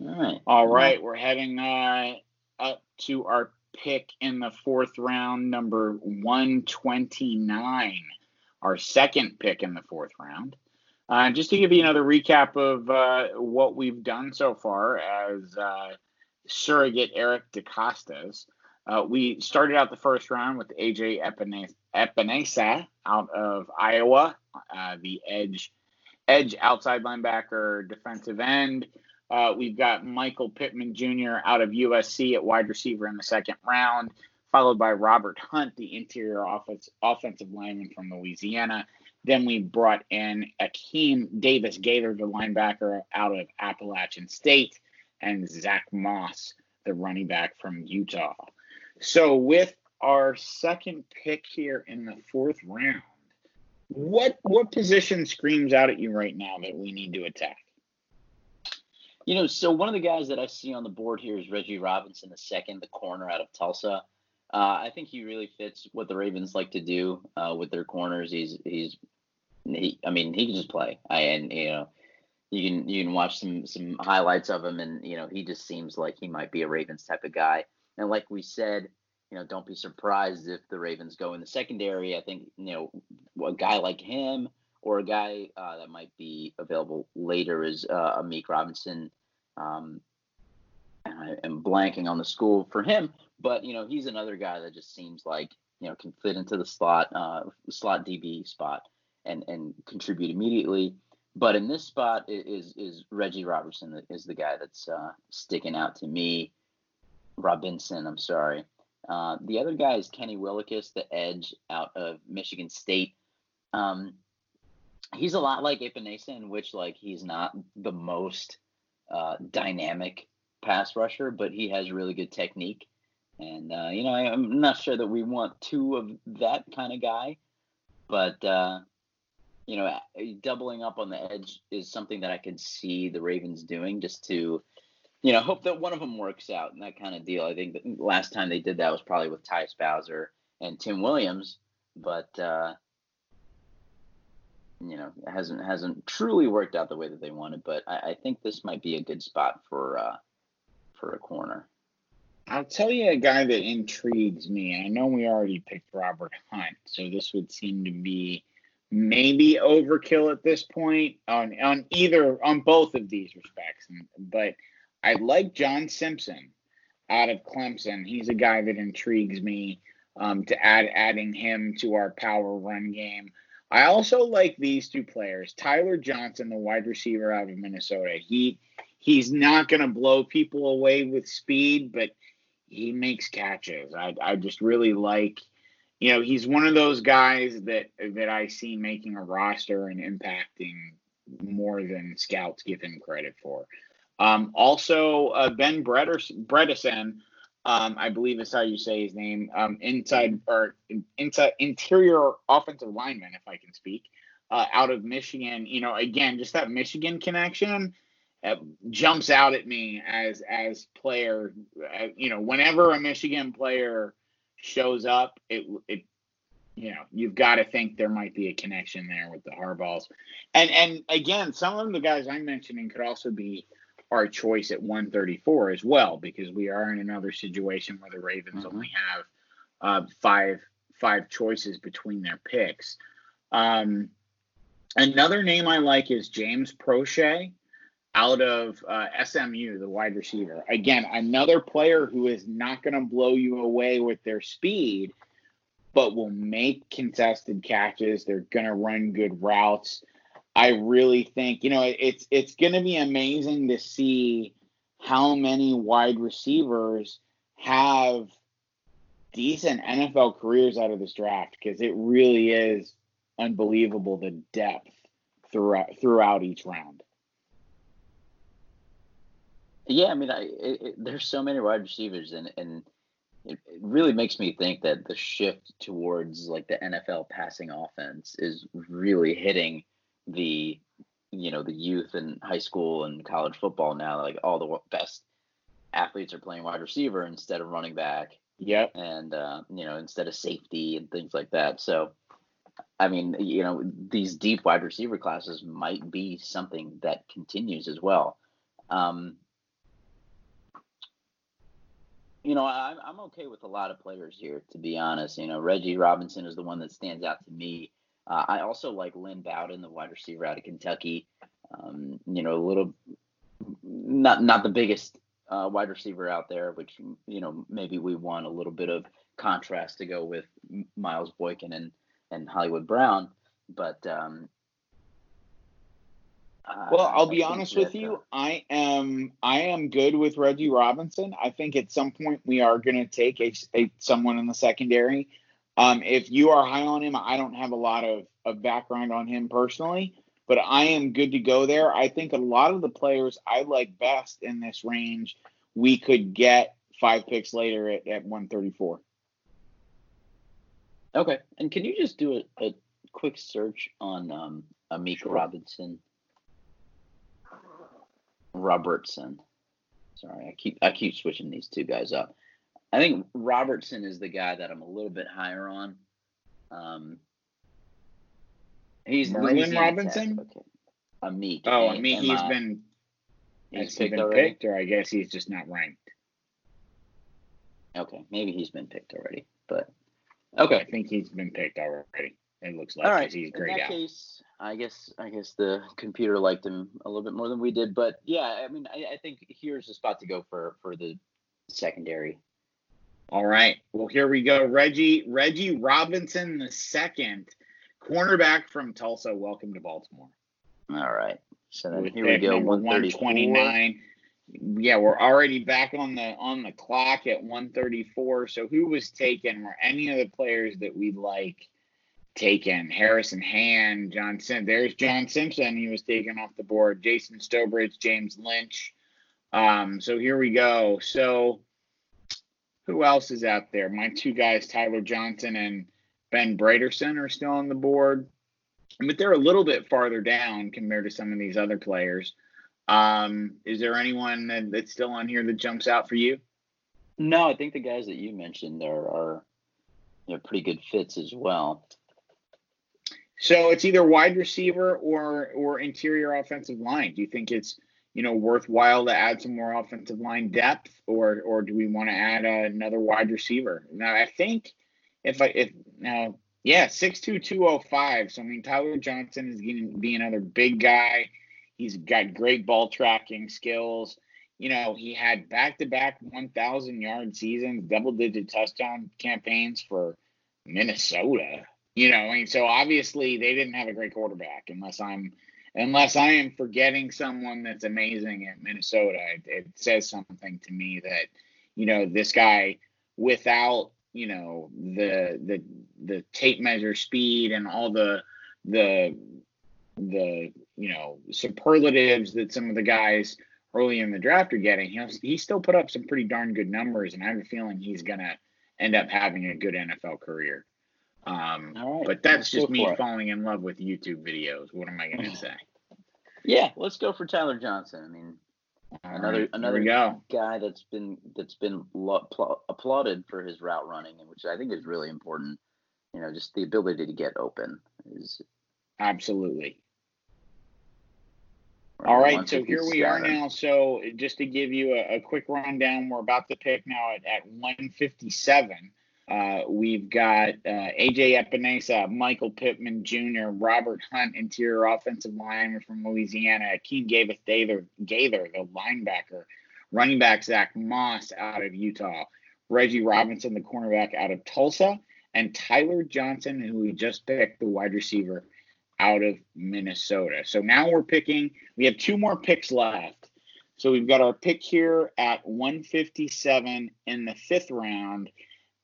All right. All right, we're heading uh, up to our pick in the fourth round, number 129, our second pick in the fourth round. Uh, just to give you another recap of uh, what we've done so far as uh, surrogate Eric DeCostas. Uh, we started out the first round with AJ Epine- Epenesa out of Iowa, uh, the edge edge outside linebacker, defensive end. Uh, we've got Michael Pittman Jr. out of USC at wide receiver in the second round, followed by Robert Hunt, the interior offense, offensive lineman from Louisiana. Then we brought in Akeem Davis Gaither, the linebacker out of Appalachian State, and Zach Moss, the running back from Utah. So with our second pick here in the fourth round, what what position screams out at you right now that we need to attack? You know, so one of the guys that I see on the board here is Reggie Robinson, the second, the corner out of Tulsa. Uh, I think he really fits what the Ravens like to do uh, with their corners. He's he's he, I mean he can just play. And you know you can you can watch some some highlights of him and you know he just seems like he might be a Ravens type of guy. And like we said, you know, don't be surprised if the Ravens go in the secondary. I think you know a guy like him or a guy uh, that might be available later is uh, Amik Robinson. Um, I am blanking on the school for him, but you know he's another guy that just seems like you know can fit into the slot uh, slot DB spot and and contribute immediately. But in this spot is is Reggie Robertson is the guy that's uh, sticking out to me. Robinson, I'm sorry. Uh, the other guy is Kenny Willekes, the edge out of Michigan State. Um, he's a lot like Epenesa in which like he's not the most uh, dynamic pass rusher, but he has really good technique. And uh, you know, I, am not sure that we want two of that kind of guy, but uh, you know, doubling up on the edge is something that I could see the Ravens doing just to, you know, hope that one of them works out and that kind of deal. I think the last time they did that was probably with Tyus Bowser and Tim Williams, but uh, you know, it hasn't hasn't truly worked out the way that they wanted. But I, I think this might be a good spot for uh, for a corner. I'll tell you a guy that intrigues me, I know we already picked Robert Hunt, so this would seem to be maybe overkill at this point on on either on both of these respects. But I like John Simpson out of Clemson. He's a guy that intrigues me. Um, to add adding him to our power run game. I also like these two players, Tyler Johnson, the wide receiver out of Minnesota. He he's not going to blow people away with speed, but he makes catches. I I just really like, you know, he's one of those guys that that I see making a roster and impacting more than scouts give him credit for. Um, also, uh, Ben Bredeson, um, I believe is how you say his name, um, inside or inside interior offensive lineman, if I can speak, uh, out of Michigan. You know, again, just that Michigan connection uh, jumps out at me as as player. Uh, you know, whenever a Michigan player shows up, it it you know you've got to think there might be a connection there with the Harbaughs, and and again, some of the guys I'm mentioning could also be our choice at 134 as well because we are in another situation where the Ravens mm-hmm. only have uh, five five choices between their picks. Um, another name I like is James Proche out of uh, SMU, the wide receiver. Again, another player who is not going to blow you away with their speed, but will make contested catches. They're going to run good routes. I really think, you know, it's it's going to be amazing to see how many wide receivers have decent NFL careers out of this draft because it really is unbelievable the depth throughout throughout each round. Yeah, I mean, I, it, it, there's so many wide receivers, and and it, it, really makes me think that the shift towards like the NFL passing offense is really hitting the you know the youth and high school and college football now. Like all the best athletes are playing wide receiver instead of running back. Yep. And uh, you know instead of safety and things like that. So. I mean, you know, these deep wide receiver classes might be something that continues as well. Um, you know, I'm I'm okay with a lot of players here, to be honest. You know, Reggie Robinson is the one that stands out to me. Uh, I also like Lynn Bowden, the wide receiver out of Kentucky. Um, you know, a little not not the biggest uh, wide receiver out there, which you know maybe we want a little bit of contrast to go with Miles Boykin and and Hollywood Brown, but um, well, I'll be honest with you. I am I am good with Reggie Robinson. I think at some point we are going to take a, a, someone in the secondary. Um, if you are high on him, I don't have a lot of, of background on him personally, but I am good to go there. I think a lot of the players I like best in this range, we could get five picks later at, at 134. Okay, and can you just do a, a quick search on um, Amik sure. Robinson? Robertson. Sorry, I keep I keep switching these two guys up. I think Robertson is the guy that I'm a little bit higher on. Um, he's Merlin Robinson. Okay. Amit. Oh, Amit. He's been. He's picked been already? picked, or I guess he's just not ranked. Okay, maybe he's been picked already, but okay. I think he's been picked already. It looks like All right. he's great In that out. case, I guess I guess the computer liked him a little bit more than we did, but yeah, I mean, I, I think here's the spot to go for for the secondary. All right. Well, here we go. Reggie Reggie Robinson the second, cornerback from Tulsa. Welcome to Baltimore. All right. So then here we go. One twenty nine. Yeah, we're already back on the on the clock at 134. So who was taken? Were any of the players that we like taken? Harrison Hand, John Sim. There's John Simpson. He was taken off the board. Jason Strowbridge, James Lynch. Um, so here we go. So who else is out there? My two guys, Tyler Johnson and Ben Bredeson, are still on the board, but they're a little bit farther down compared to some of these other players. Um, is there anyone that, that's still on here that jumps out for you? No, I think the guys that you mentioned are, are you know, pretty good fits as well. So it's either wide receiver or or interior offensive line. Do you think it's you know worthwhile to add some more offensive line depth, or or do we want to add uh, another wide receiver? Now I think if I if now yeah six two two oh five. So I mean Tyler Johnson is going to be another big guy. He's got great ball tracking skills. You know he had back to back one thousand yard seasons, double digit touchdown campaigns for Minnesota. You know, mean, so obviously they didn't have a great quarterback unless I'm unless I am forgetting someone that's amazing at Minnesota, it, it, says something to me that, you know, this guy without, you know, the the the tape measure speed and all the the the you know superlatives that some of the guys early in the draft are getting, he he still put up some pretty darn good numbers, and I have a feeling he's gonna end up having a good NFL career. Um, but that's just me falling in love with YouTube videos. What am I going to say? Yeah, let's go for Tyler Johnson. I mean, All another right, another guy that's been that's been lo- pl- applauded for his route running, which I think is really important. You know, just the ability to get open is absolutely. All right, so here we are now. So just to give you a, a quick rundown, we're about to pick now at, at 157. Uh, we've got uh, AJ Epenesa, Michael Pittman Jr., Robert Hunt, interior offensive lineman from Louisiana, Akeem Gaither, Gaither, Gaither, the linebacker, running back Zach Moss out of Utah, Reggie Robinson, the cornerback out of Tulsa, and Tyler Johnson, who we just picked, the wide receiver out of Minnesota. So now we're picking, we have two more picks left. So we've got our pick here at 157 in the fifth round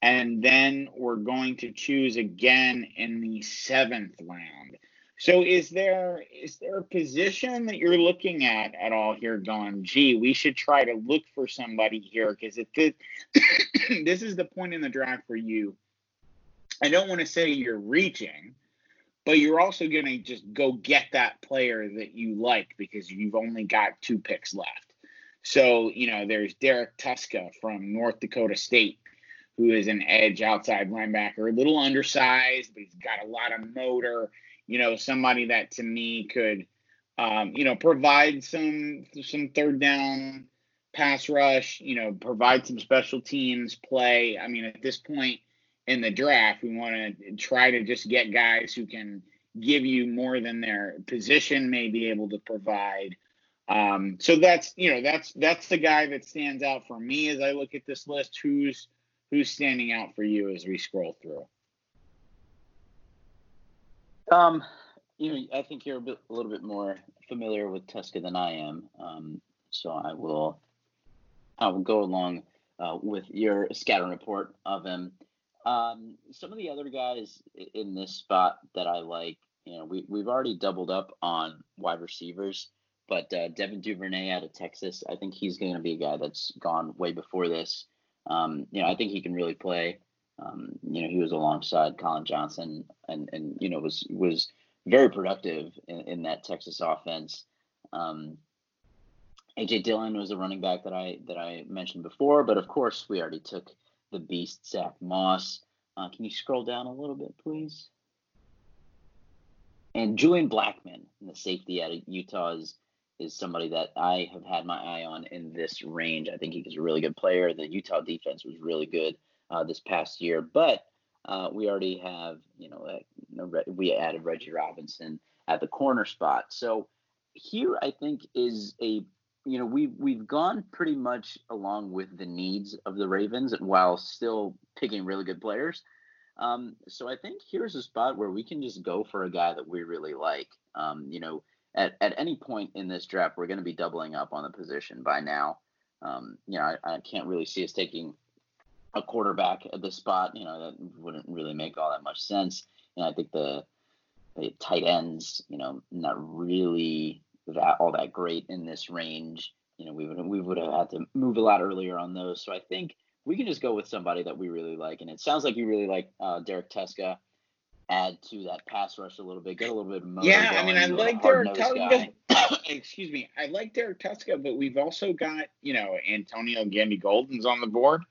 and then we're going to choose again in the seventh round. So is there is there a position that you're looking at at all here going, gee, we should try to look for somebody here because if this, this is the point in the draft for you. I don't want to say you're reaching, but you're also going to just go get that player that you like because you've only got two picks left. So, you know, there's Derek Tuszka from North Dakota State who is an edge outside linebacker, a little undersized, but he's got a lot of motor. You know, somebody that to me could, um, you know, provide some some third down pass rush. You know, provide some special teams play. I mean, at this point in the draft, we want to try to just get guys who can give you more than their position may be able to provide. Um, so that's you know that's that's the guy that stands out for me as I look at this list. Who's who's standing out for you as we scroll through? Um, you know, I think you're a, bit, a little bit more familiar with Tuszka than I am, um, so I will I will go along uh, with your scouting report of him. Um, some of the other guys in this spot that I like, you know, we we've already doubled up on wide receivers, but uh, Devin Duvernay out of Texas, I think he's going to be a guy that's gone way before this. Um, you know, I think he can really play. Um, you know, he was alongside Collin Johnson and and you know was was very productive in, in that Texas offense. Um, AJ Dillon was a running back that I that I mentioned before, but of course we already took the beast Zach Moss. Uh, can you scroll down a little bit, please? And Julian Blackmon, the safety out of is somebody that I have had my eye on in this range. I think he's a really good player. The Utah defense was really good uh, this past year, but uh, we already have, you know, uh, we added Reggie Robinson at the corner spot. So here, I think is a, you know, we've we've gone pretty much along with the needs of the Ravens while still picking really good players. Um, so I think here's a spot where we can just go for a guy that we really like. Um, you know, at, at any point in this draft, we're going to be doubling up on the position by now. Um, you know, I, I, can't really see us taking a quarterback at this spot. You know, that wouldn't really make all that much sense. And I think the the tight ends, you know, not really that all that great in this range. You know, we would we would have had to move a lot earlier on those. So I think we can just go with somebody that we really like. And it sounds like you really like uh, Derek Tuszka. Add to that pass rush a little bit, get a little bit of Yeah, I mean, I like Derek Tuszka. Excuse me, I like Derek Tuszka, but we've also got you know Antonio Gandy Golden's on the board.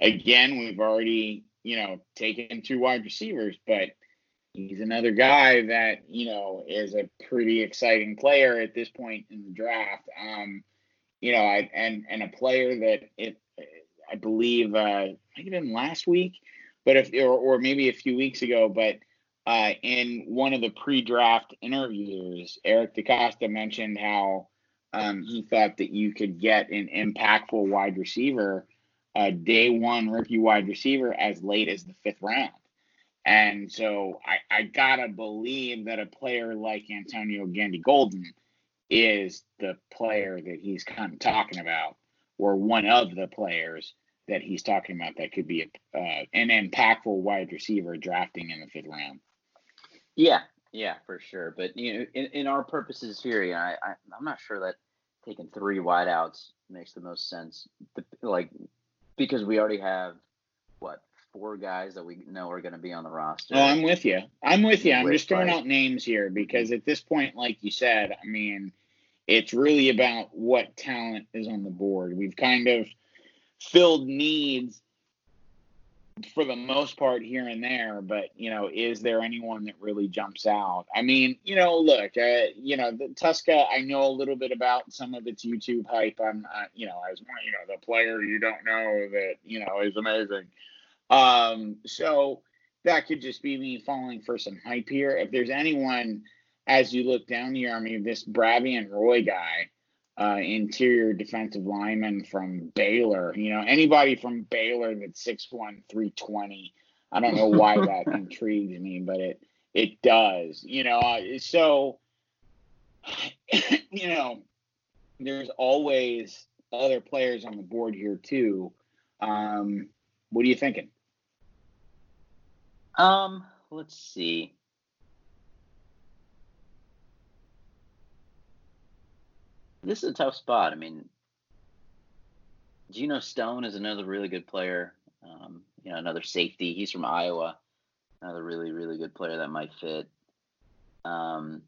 Again, we've already you know taken two wide receivers, but he's another guy that you know is a pretty exciting player at this point in the draft. Um, you know, I, and and a player that it I believe uh, might have been last week, but if or, or maybe a few weeks ago, but uh, in one of the pre-draft interviews, Eric DeCosta mentioned how um, he thought that you could get an impactful wide receiver, a day one rookie wide receiver, as late as the fifth round. And so I, I gotta believe that a player like Antonio Gandy Golden is the player that he's kind of talking about or one of the players that he's talking about that could be a, uh, an impactful wide receiver drafting in the fifth round. Yeah, yeah, for sure. But you know, in, in our purposes here, know, I, I I'm not sure that taking three wideouts makes the most sense. Like because we already have what four guys that we know are going to be on the roster. Oh, I'm with you. I'm with you. I'm just throwing out names here because mm-hmm. at this point, like you said, I mean it's really about what talent is on the board. We've kind of filled needs for the most part here and there, but you know, is there anyone that really jumps out? I mean, you know, look, uh, you know, the Tuszka, I know a little bit about some of its YouTube hype. I'm, uh, you know, as you know, the player you don't know that you know is amazing. Um, so that could just be me falling for some hype here. If there's anyone as you look down here, I mean, this Bravvion Roy guy, uh, interior defensive lineman from Baylor, you know, anybody from Baylor that's 6'1, 320, I don't know why that intrigues me, but it it does, you know. Uh, so, you know, there's always other players on the board here too. Um, what are you thinking? Um, let's see. This is a tough spot. I mean, Geno Stone is another really good player. Um, you know, another safety. He's from Iowa. Another really, really good player that might fit. Um,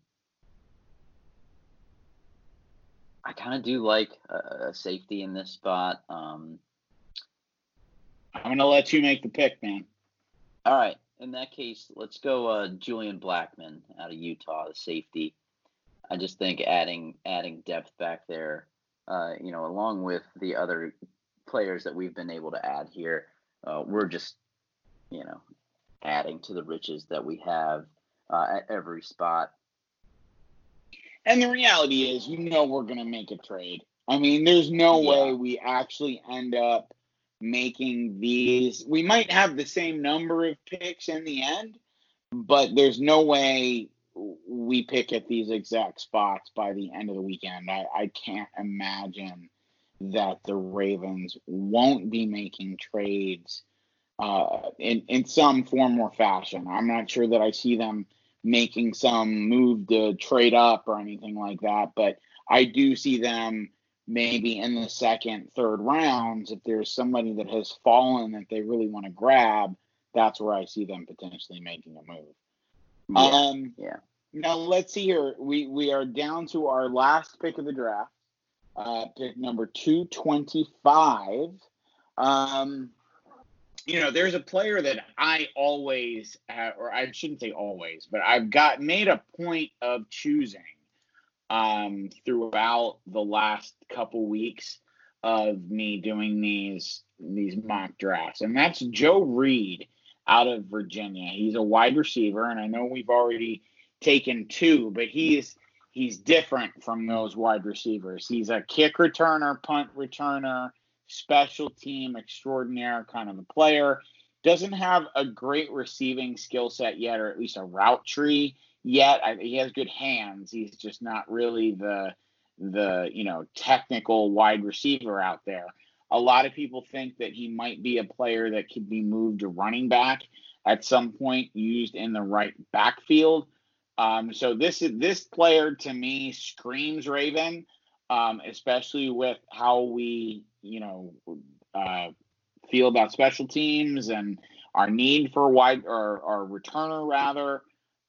I kind of do like a, a, safety in this spot. Um, I'm gonna let you make the pick, man. All right. In that case, let's go uh, Julian Blackmon out of Utah, the safety. I just think adding adding depth back there, uh, you know, along with the other players that we've been able to add here, uh, we're just, you know, adding to the riches that we have uh, at every spot. And the reality is, you know, we're gonna make a trade. I mean, there's no yeah. way we actually end up making these. We might have the same number of picks in the end, but there's no way we pick at these exact spots by the end of the weekend. I, I can't imagine that the Ravens won't be making trades uh, in in some form or fashion. I'm not sure that I see them making some move to trade up or anything like that, but I do see them maybe in the second, third rounds if there's somebody that has fallen that they really want to grab. That's where I see them potentially making a move. Yeah. Um, yeah. Now let's see here. We we are down to our last pick of the draft, uh, pick number two twenty five. Um, you know, there's a player that I always, have, or I shouldn't say always, but I've got made a point of choosing um, throughout the last couple weeks of me doing these these mock drafts, and that's Joe Reed out of Virginia. He's a wide receiver, and I know we've already taken two, but he's he's different from those wide receivers. He's a kick returner, punt returner, special team extraordinaire kind of a player. Doesn't have a great receiving skill set yet, or at least a route tree yet. I, he has good hands. He's just not really the the you know technical wide receiver out there. A lot of people think that he might be a player that could be moved to running back at some point, used in the right backfield. Um, so this is this player to me screams Raven, um, especially with how we you know uh, feel about special teams and our need for wide or our returner rather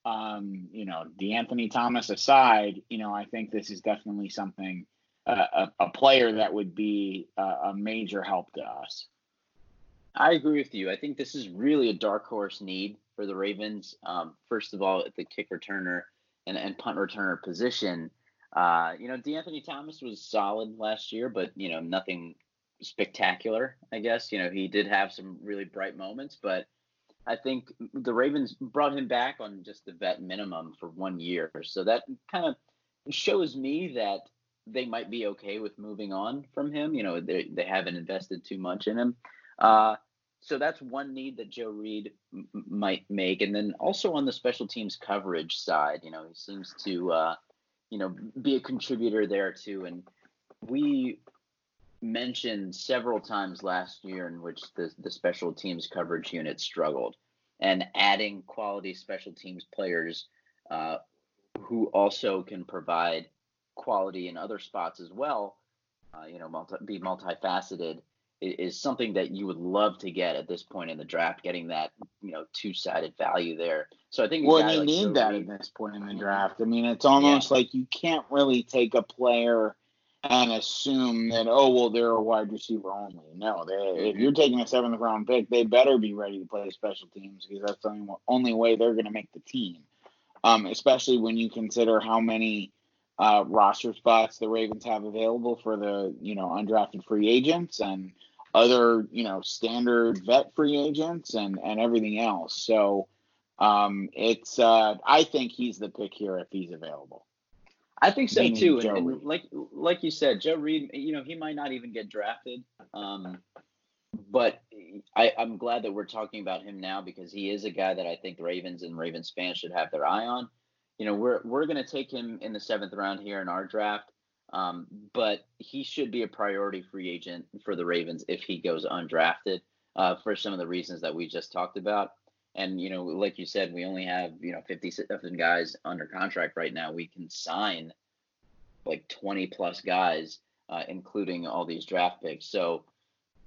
um, you know, DeAnthony Thomas aside, you know, I think this is definitely something, a, a, player that would be a, a major help to us. I agree with you. I think this is really a dark horse need for the Ravens. Um, first of all, at the kick returner and, and punt returner position, uh, you know, DeAnthony Thomas was solid last year, but you know, nothing spectacular. I guess you know he did have some really bright moments, but I think the Ravens brought him back on just the vet minimum for one year. So that kind of shows me that they might be okay with moving on from him. You know, they, they haven't invested too much in him. Uh, so that's one need that Joe Reed m- might make. And then also on the special teams coverage side, you know, he seems to, uh, you know, be a contributor there too. And we mentioned several times last year in which the, the special teams coverage unit struggled and adding quality special teams players uh, who also can provide quality in other spots as well, uh, you know, multi, be multifaceted is, is, something that you would love to get at this point in the draft, getting that, you know, two-sided value there. So I think well, you like need that at this point in the draft. I mean, it's almost yeah. like you can't really take a player – and assume that oh well they're a wide receiver only. No, they if you're taking a seventh round pick, they better be ready to play special teams because that's the only way they're going to make the team. Um, especially when you consider how many uh, roster spots the Ravens have available for the you know undrafted free agents and other you know standard vet free agents and and everything else. So um, it's uh, I think he's the pick here if he's available. I think so too. And, and, like like you said, Joe Reed, you know, he might not even get drafted. Um, but I, I'm glad that we're talking about him now because he is a guy that I think Ravens and Ravens fans should have their eye on. You know, we're we're gonna take him in the seventh round here in our draft. Um, but he should be a priority free agent for the Ravens if he goes undrafted uh, for some of the reasons that we just talked about. And you know, like you said, we only have you know 57 guys under contract right now. We can sign like 20 plus guys, uh, including all these draft picks. So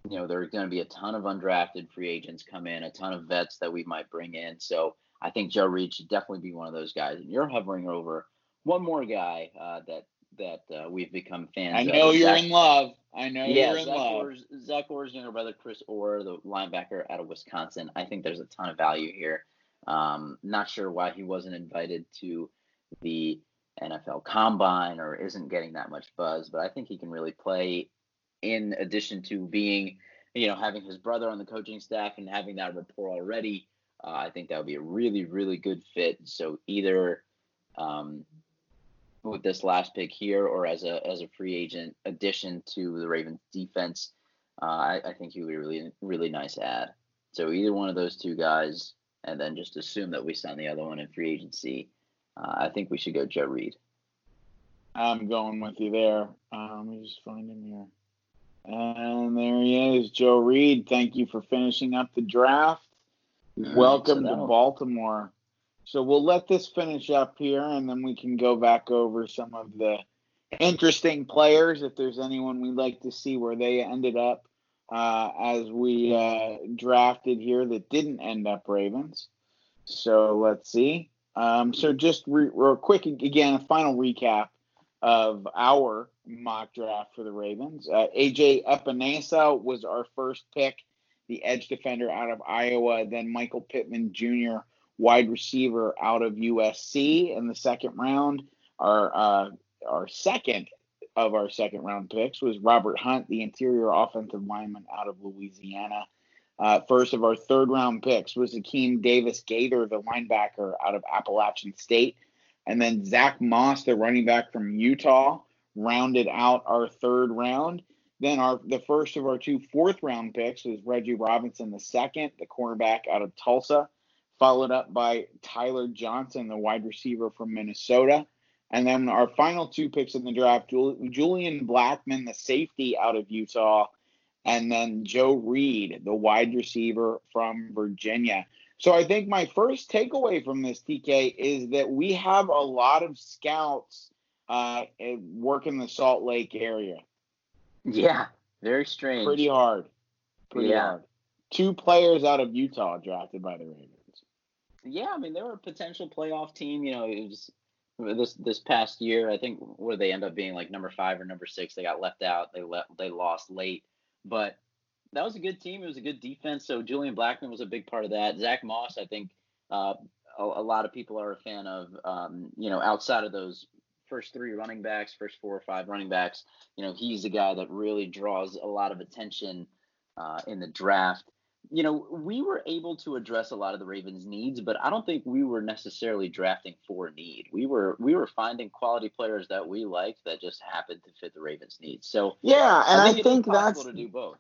you know, there's going to be a ton of undrafted free agents come in, a ton of vets that we might bring in. So I think Joe Reed should definitely be one of those guys. And you're hovering over one more guy uh, that that uh, we've become fans. Of I know of. you're Zach, in love. I know yeah, you're in Zach love. Orr's, Zach Orr's younger brother, Chris Orr, the linebacker out of Wisconsin. I think there's a ton of value here. Um, not sure why he wasn't invited to the NFL Combine or isn't getting that much buzz, but I think he can really play. In addition to being, you know, having his brother on the coaching staff and having that rapport already, uh, I think that would be a really, really good fit. So either um, with this last pick here or as a as a free agent addition to the Ravens defense, uh, I, I, think he would be really really nice add. So either one of those two guys, and then just assume that we sign the other one in free agency. Uh, I think we should go Joe Reed. I'm going with you there. Um, let me just find him here. And there he is, Joe Reed. Thank you for finishing up the draft. Welcome so to Baltimore. So we'll let this finish up here, and then we can go back over some of the interesting players. If there's anyone we'd like to see where they ended up uh, as we uh, drafted here that didn't end up Ravens. So let's see. Um, so just re- real quick again, a final recap of our mock draft for the Ravens. Uh, AJ Epenesa was our first pick the edge defender out of Iowa. Then Michael Pittman Jr., wide receiver out of USC in the second round. Our uh, our second of our second round picks was Robert Hunt, the interior offensive lineman out of Louisiana. Uh, first of our third round picks was Akeem Davis Gaither, the linebacker out of Appalachian State. And then Zach Moss, the running back from Utah, rounded out our third round. Then our the first of our two fourth round picks was Reggie Robinson the second, the cornerback out of Tulsa, followed up by Tyler Johnson, the wide receiver from Minnesota. And then our final two picks in the draft, Julian Blackmon, the safety out of Utah, and then Joe Reed, the wide receiver from Virginia. So I think my first takeaway from this TK is that we have a lot of scouts uh, work in the Salt Lake area. Yeah, very strange. Pretty hard. Pretty yeah. hard. Two players out of Utah drafted by the Ravens. Yeah, I mean they were a potential playoff team. You know, it was this this past year. I think where they end up being like number five or number six. They got left out. They left. They lost late, but that was a good team. It was a good defense. So Julian Blackmon was a big part of that. Zach Moss, I think, uh, a, a, lot of people are a fan of. Um, you know, outside of those first three running backs, first four or five running backs, you know, he's the guy that really draws a lot of attention uh, in the draft. You know, we were able to address a lot of the Ravens' needs, but I don't think we were necessarily drafting for need. We were we were finding quality players that we liked that just happened to fit the Ravens' needs. So yeah, and I think, I think that's to do both.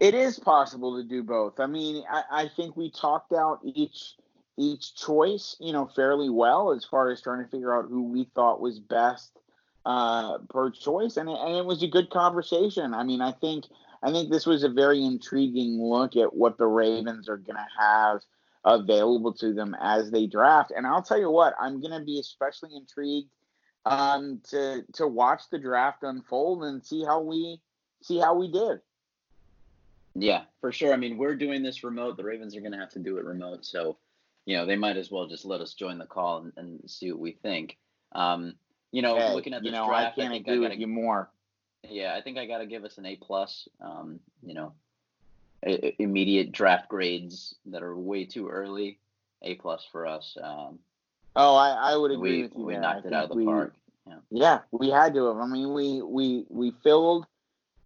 It is possible to do both. I mean, I, I think we talked out each each choice, you know, fairly well as far as trying to figure out who we thought was best uh, per choice, and it, and it was a good conversation. I mean, I think I think this was a very intriguing look at what the Ravens are going to have available to them as they draft. And I'll tell you what, I'm going to be especially intrigued um, to to watch the draft unfold and see how we see how we did. Yeah, for sure. I mean, we're doing this remote. The Ravens are going to have to do it remote, so you know, they might as well just let us join the call and, and see what we think. Um, you know, hey, looking at this you know, draft, I can't I agree with you more. Yeah, I think I got to give us an A plus. Um, you know, immediate draft grades that are way too early. A plus for us. Um, oh, I, I would agree we, with you. We there. knocked I it out of the we, park. Yeah. yeah, we had to have. I mean, we we we filled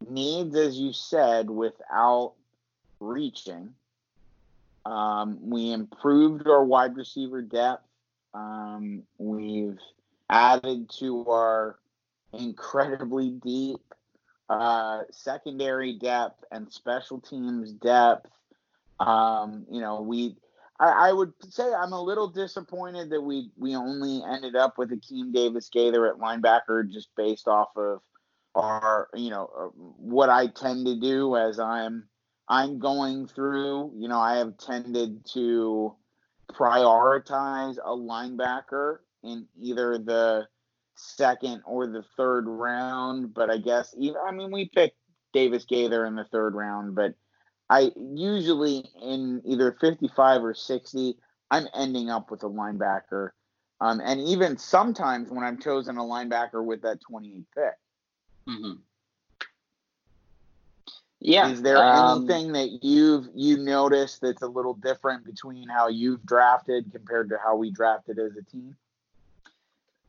needs as you said without reaching. Um, we improved our wide receiver depth. Um, we've added to our incredibly deep uh, secondary depth and special teams depth. Um, you know, we. I, would say I'm a little disappointed that we we only ended up with Akeem Davis Gaither at linebacker just based off of our you know uh, what I tend to do as I'm I'm going through, you know, I have tended to prioritize a linebacker in either the second or the third round. But I guess even I mean we picked Davis Gaither in the third round, but I usually in either 55 or 60, I'm ending up with a linebacker. Um, and even sometimes when I'm chosen a linebacker with that 28 pick. Mm-hmm. Yeah. Is there um, anything that you've you noticed that's a little different between how you've drafted compared to how we drafted as a team?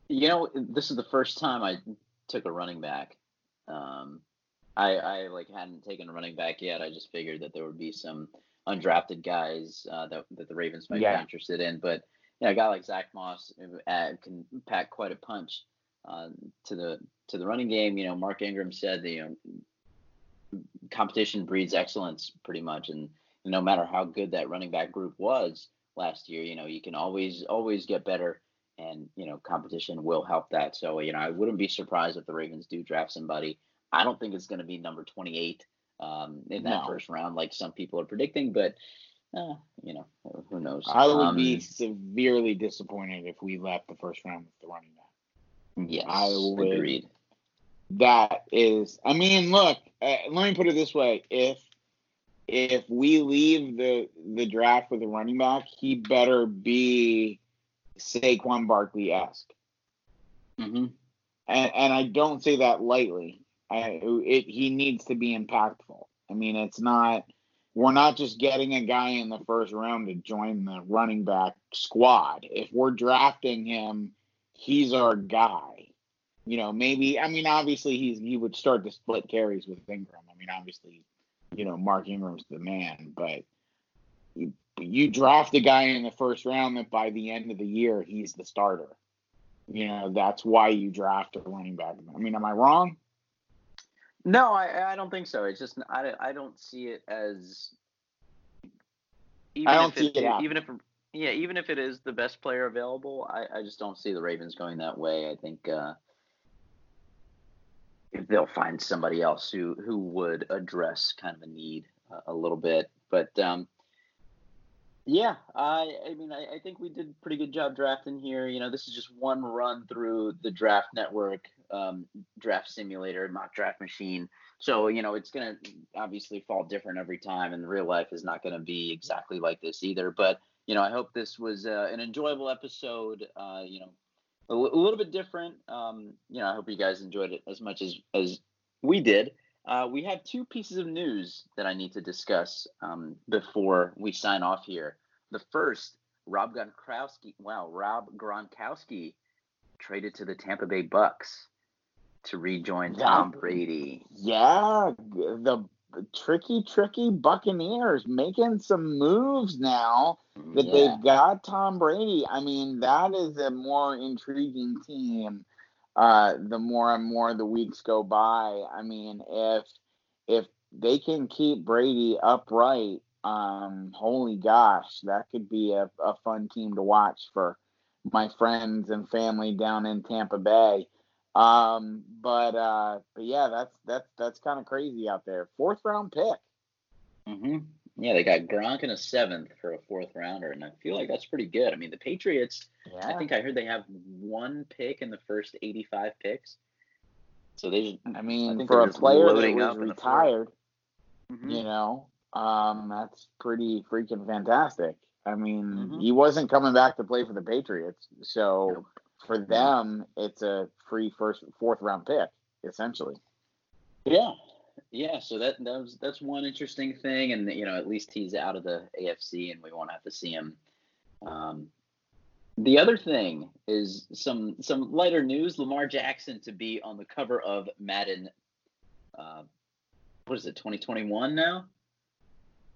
You know, this is the first time I took a running back. Um, I, I like hadn't taken a running back yet. I just figured that there would be some undrafted guys uh, that that the Ravens might yeah. be interested in. But you know, a guy like Zach Moss uh, can pack quite a punch uh, to the to the running game. You know, Mark Ingram said that you know competition breeds excellence pretty much. And no matter how good that running back group was last year you know you can always always get better. And you know competition will help that. So you know i wouldn't be surprised if the ravens do draft somebody. I don't think it's going to be number 28 um, in that no. first round like some people are predicting but uh, you know who knows? I would um, be severely disappointed if we left the first round with the running back. Yes i would agreed that is i mean look uh, let me put it this way: if if we leave the the draft with a running back, he better be Saquon Barkley esque. Mm-hmm. And, and I don't say that lightly. I, it, he needs to be impactful. I mean, it's not we're not just getting a guy in the first round to join the running back squad. If we're drafting him, he's our guy. You know, maybe I mean obviously he's he would start to split carries with Ingram. I mean obviously, you know, Mark Ingram's the man, but you, you draft a guy in the first round that by the end of the year he's the starter. You know, that's why you draft a running back. I mean, am I wrong? No, I, I don't think so. It's just I, I don't see it as. Even I don't if see it, it even if yeah, even if it is the best player available, I, I just don't see the Ravens going that way. I think uh, they'll find somebody else who who would address kind of a need a, a little bit. But um, yeah, I I mean I, I think we did pretty good job drafting here. You know, this is just one run through the draft network, um, draft simulator, mock draft machine. So you know it's gonna obviously fall different every time, and real life is not gonna be exactly like this either. But you know I hope this was uh, an enjoyable episode. Uh, you know, a, l- a little bit different. Um, you know, I hope you guys enjoyed it as much as as we did. Uh, we have two pieces of news that I need to discuss um, before we sign off here. The first, Rob Gronkowski. Wow, Rob Gronkowski traded to the Tampa Bay Bucks to rejoin. Tom Brady. Yeah, the tricky, tricky Buccaneers making some moves now that yeah. they've got Tom Brady. I mean, that is a more intriguing team uh, the more and more the weeks go by. I mean, if if they can keep Brady upright, um, holy gosh, that could be a, a fun team to watch for my friends and family down in Tampa Bay. Um, but uh, but yeah, that's that's that's kind of crazy out there. Fourth round pick. Mm-hmm. Yeah, they got Gronk in a seventh for a fourth rounder, and I feel like that's pretty good. I mean, the Patriots. Yeah. I think I heard they have one pick in the first 85 picks. So they. Just, I mean, I for a player that was retired, mm-hmm. you know, um, that's pretty freaking fantastic. I mean, mm-hmm. he wasn't coming back to play for the Patriots, so nope. For them, it's a free first, fourth round pick, essentially. Yeah, yeah, so that, that was that's one interesting thing, and you know at least he's out of the AFC, and we won't have to see him. Um, the other thing is some some lighter news: Lamar Jackson to be on the cover of Madden. Uh, what is it? 2021 now?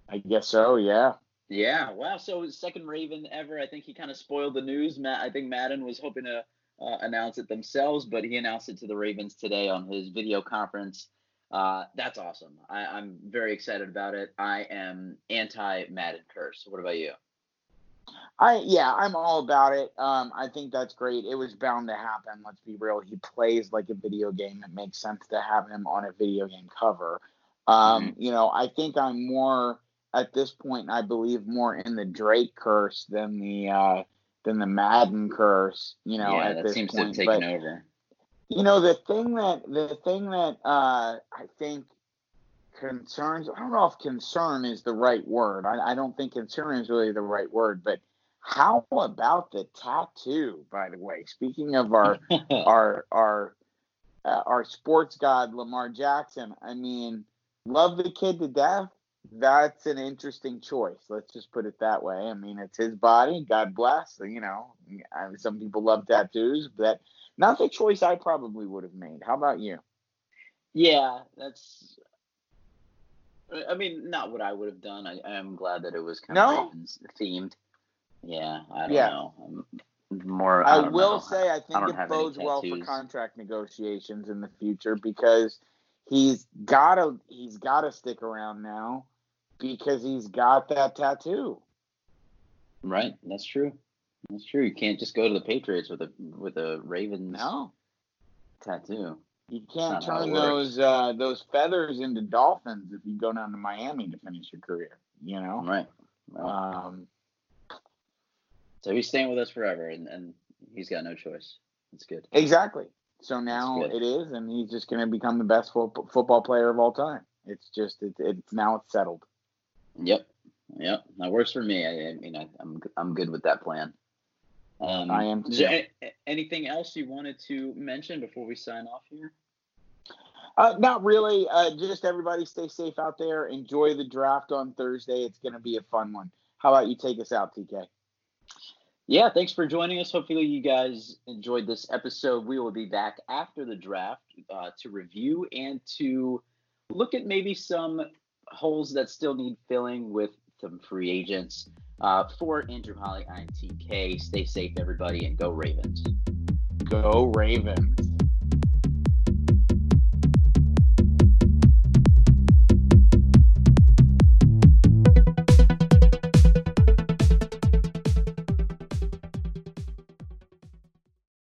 I guess so. Yeah. Yeah. Wow. So second Raven ever. I think he kind of spoiled the news. Matt. I think Madden was hoping to uh, announce it themselves, but he announced it to the Ravens today on his video conference. Uh, that's awesome. I, I'm very excited about it. I am anti Madden curse. What about you? I yeah, I'm all about it. Um, I think that's great. It was bound to happen. Let's be real. He plays like a video game. It makes sense to have him on a video game cover. Um, mm-hmm. You know, I think I'm more at this point. I believe more in the Drake curse than the uh, than the Madden curse. You know, yeah, at that this seems point. to have taken but, over. You know, the thing that the thing that uh, I think concerns. I don't know if concern is the right word. I, I don't think concern is really the right word, but how about the tattoo? By the way, speaking of our our our uh, our sports god Lamar Jackson, I mean, love the kid to death. That's an interesting choice. Let's just put it that way. I mean, it's his body. God bless. You know, I mean, some people love tattoos, but not the choice I probably would have made. How about you? Yeah, that's. I mean, not what I would have done. I, am glad that it was kind no? of themed. Yeah, I don't yeah. know. I'm more. I, I will know. say, I think I it bodes well for contract negotiations in the future because he's gotta he's gotta stick around now because he's got that tattoo. Right, that's true. That's true. You can't just go to the Patriots with a with a Ravens no. tattoo. You can't turn those uh, those feathers into dolphins if you go down to Miami to finish your career. You know, right? right. Um, so he's staying with us forever, and, and he's got no choice. It's good. Exactly. So now it is, and he's just going to become the best fo- football player of all time. It's just it, it's now it's settled. Yep. Yep. That works for me. I, I mean, I, I'm I'm good with that plan. Um, I am. There anything else you wanted to mention before we sign off here? Uh, not really. Uh, just everybody stay safe out there. Enjoy the draft on Thursday. It's going to be a fun one. How about you take us out, TK? Yeah, thanks for joining us. Hopefully, you guys enjoyed this episode. We will be back after the draft uh, to review and to look at maybe some holes that still need filling with some free agents. Uh, for Andrew Holly, I'm TK. Stay safe, everybody, and go Ravens. Go Ravens.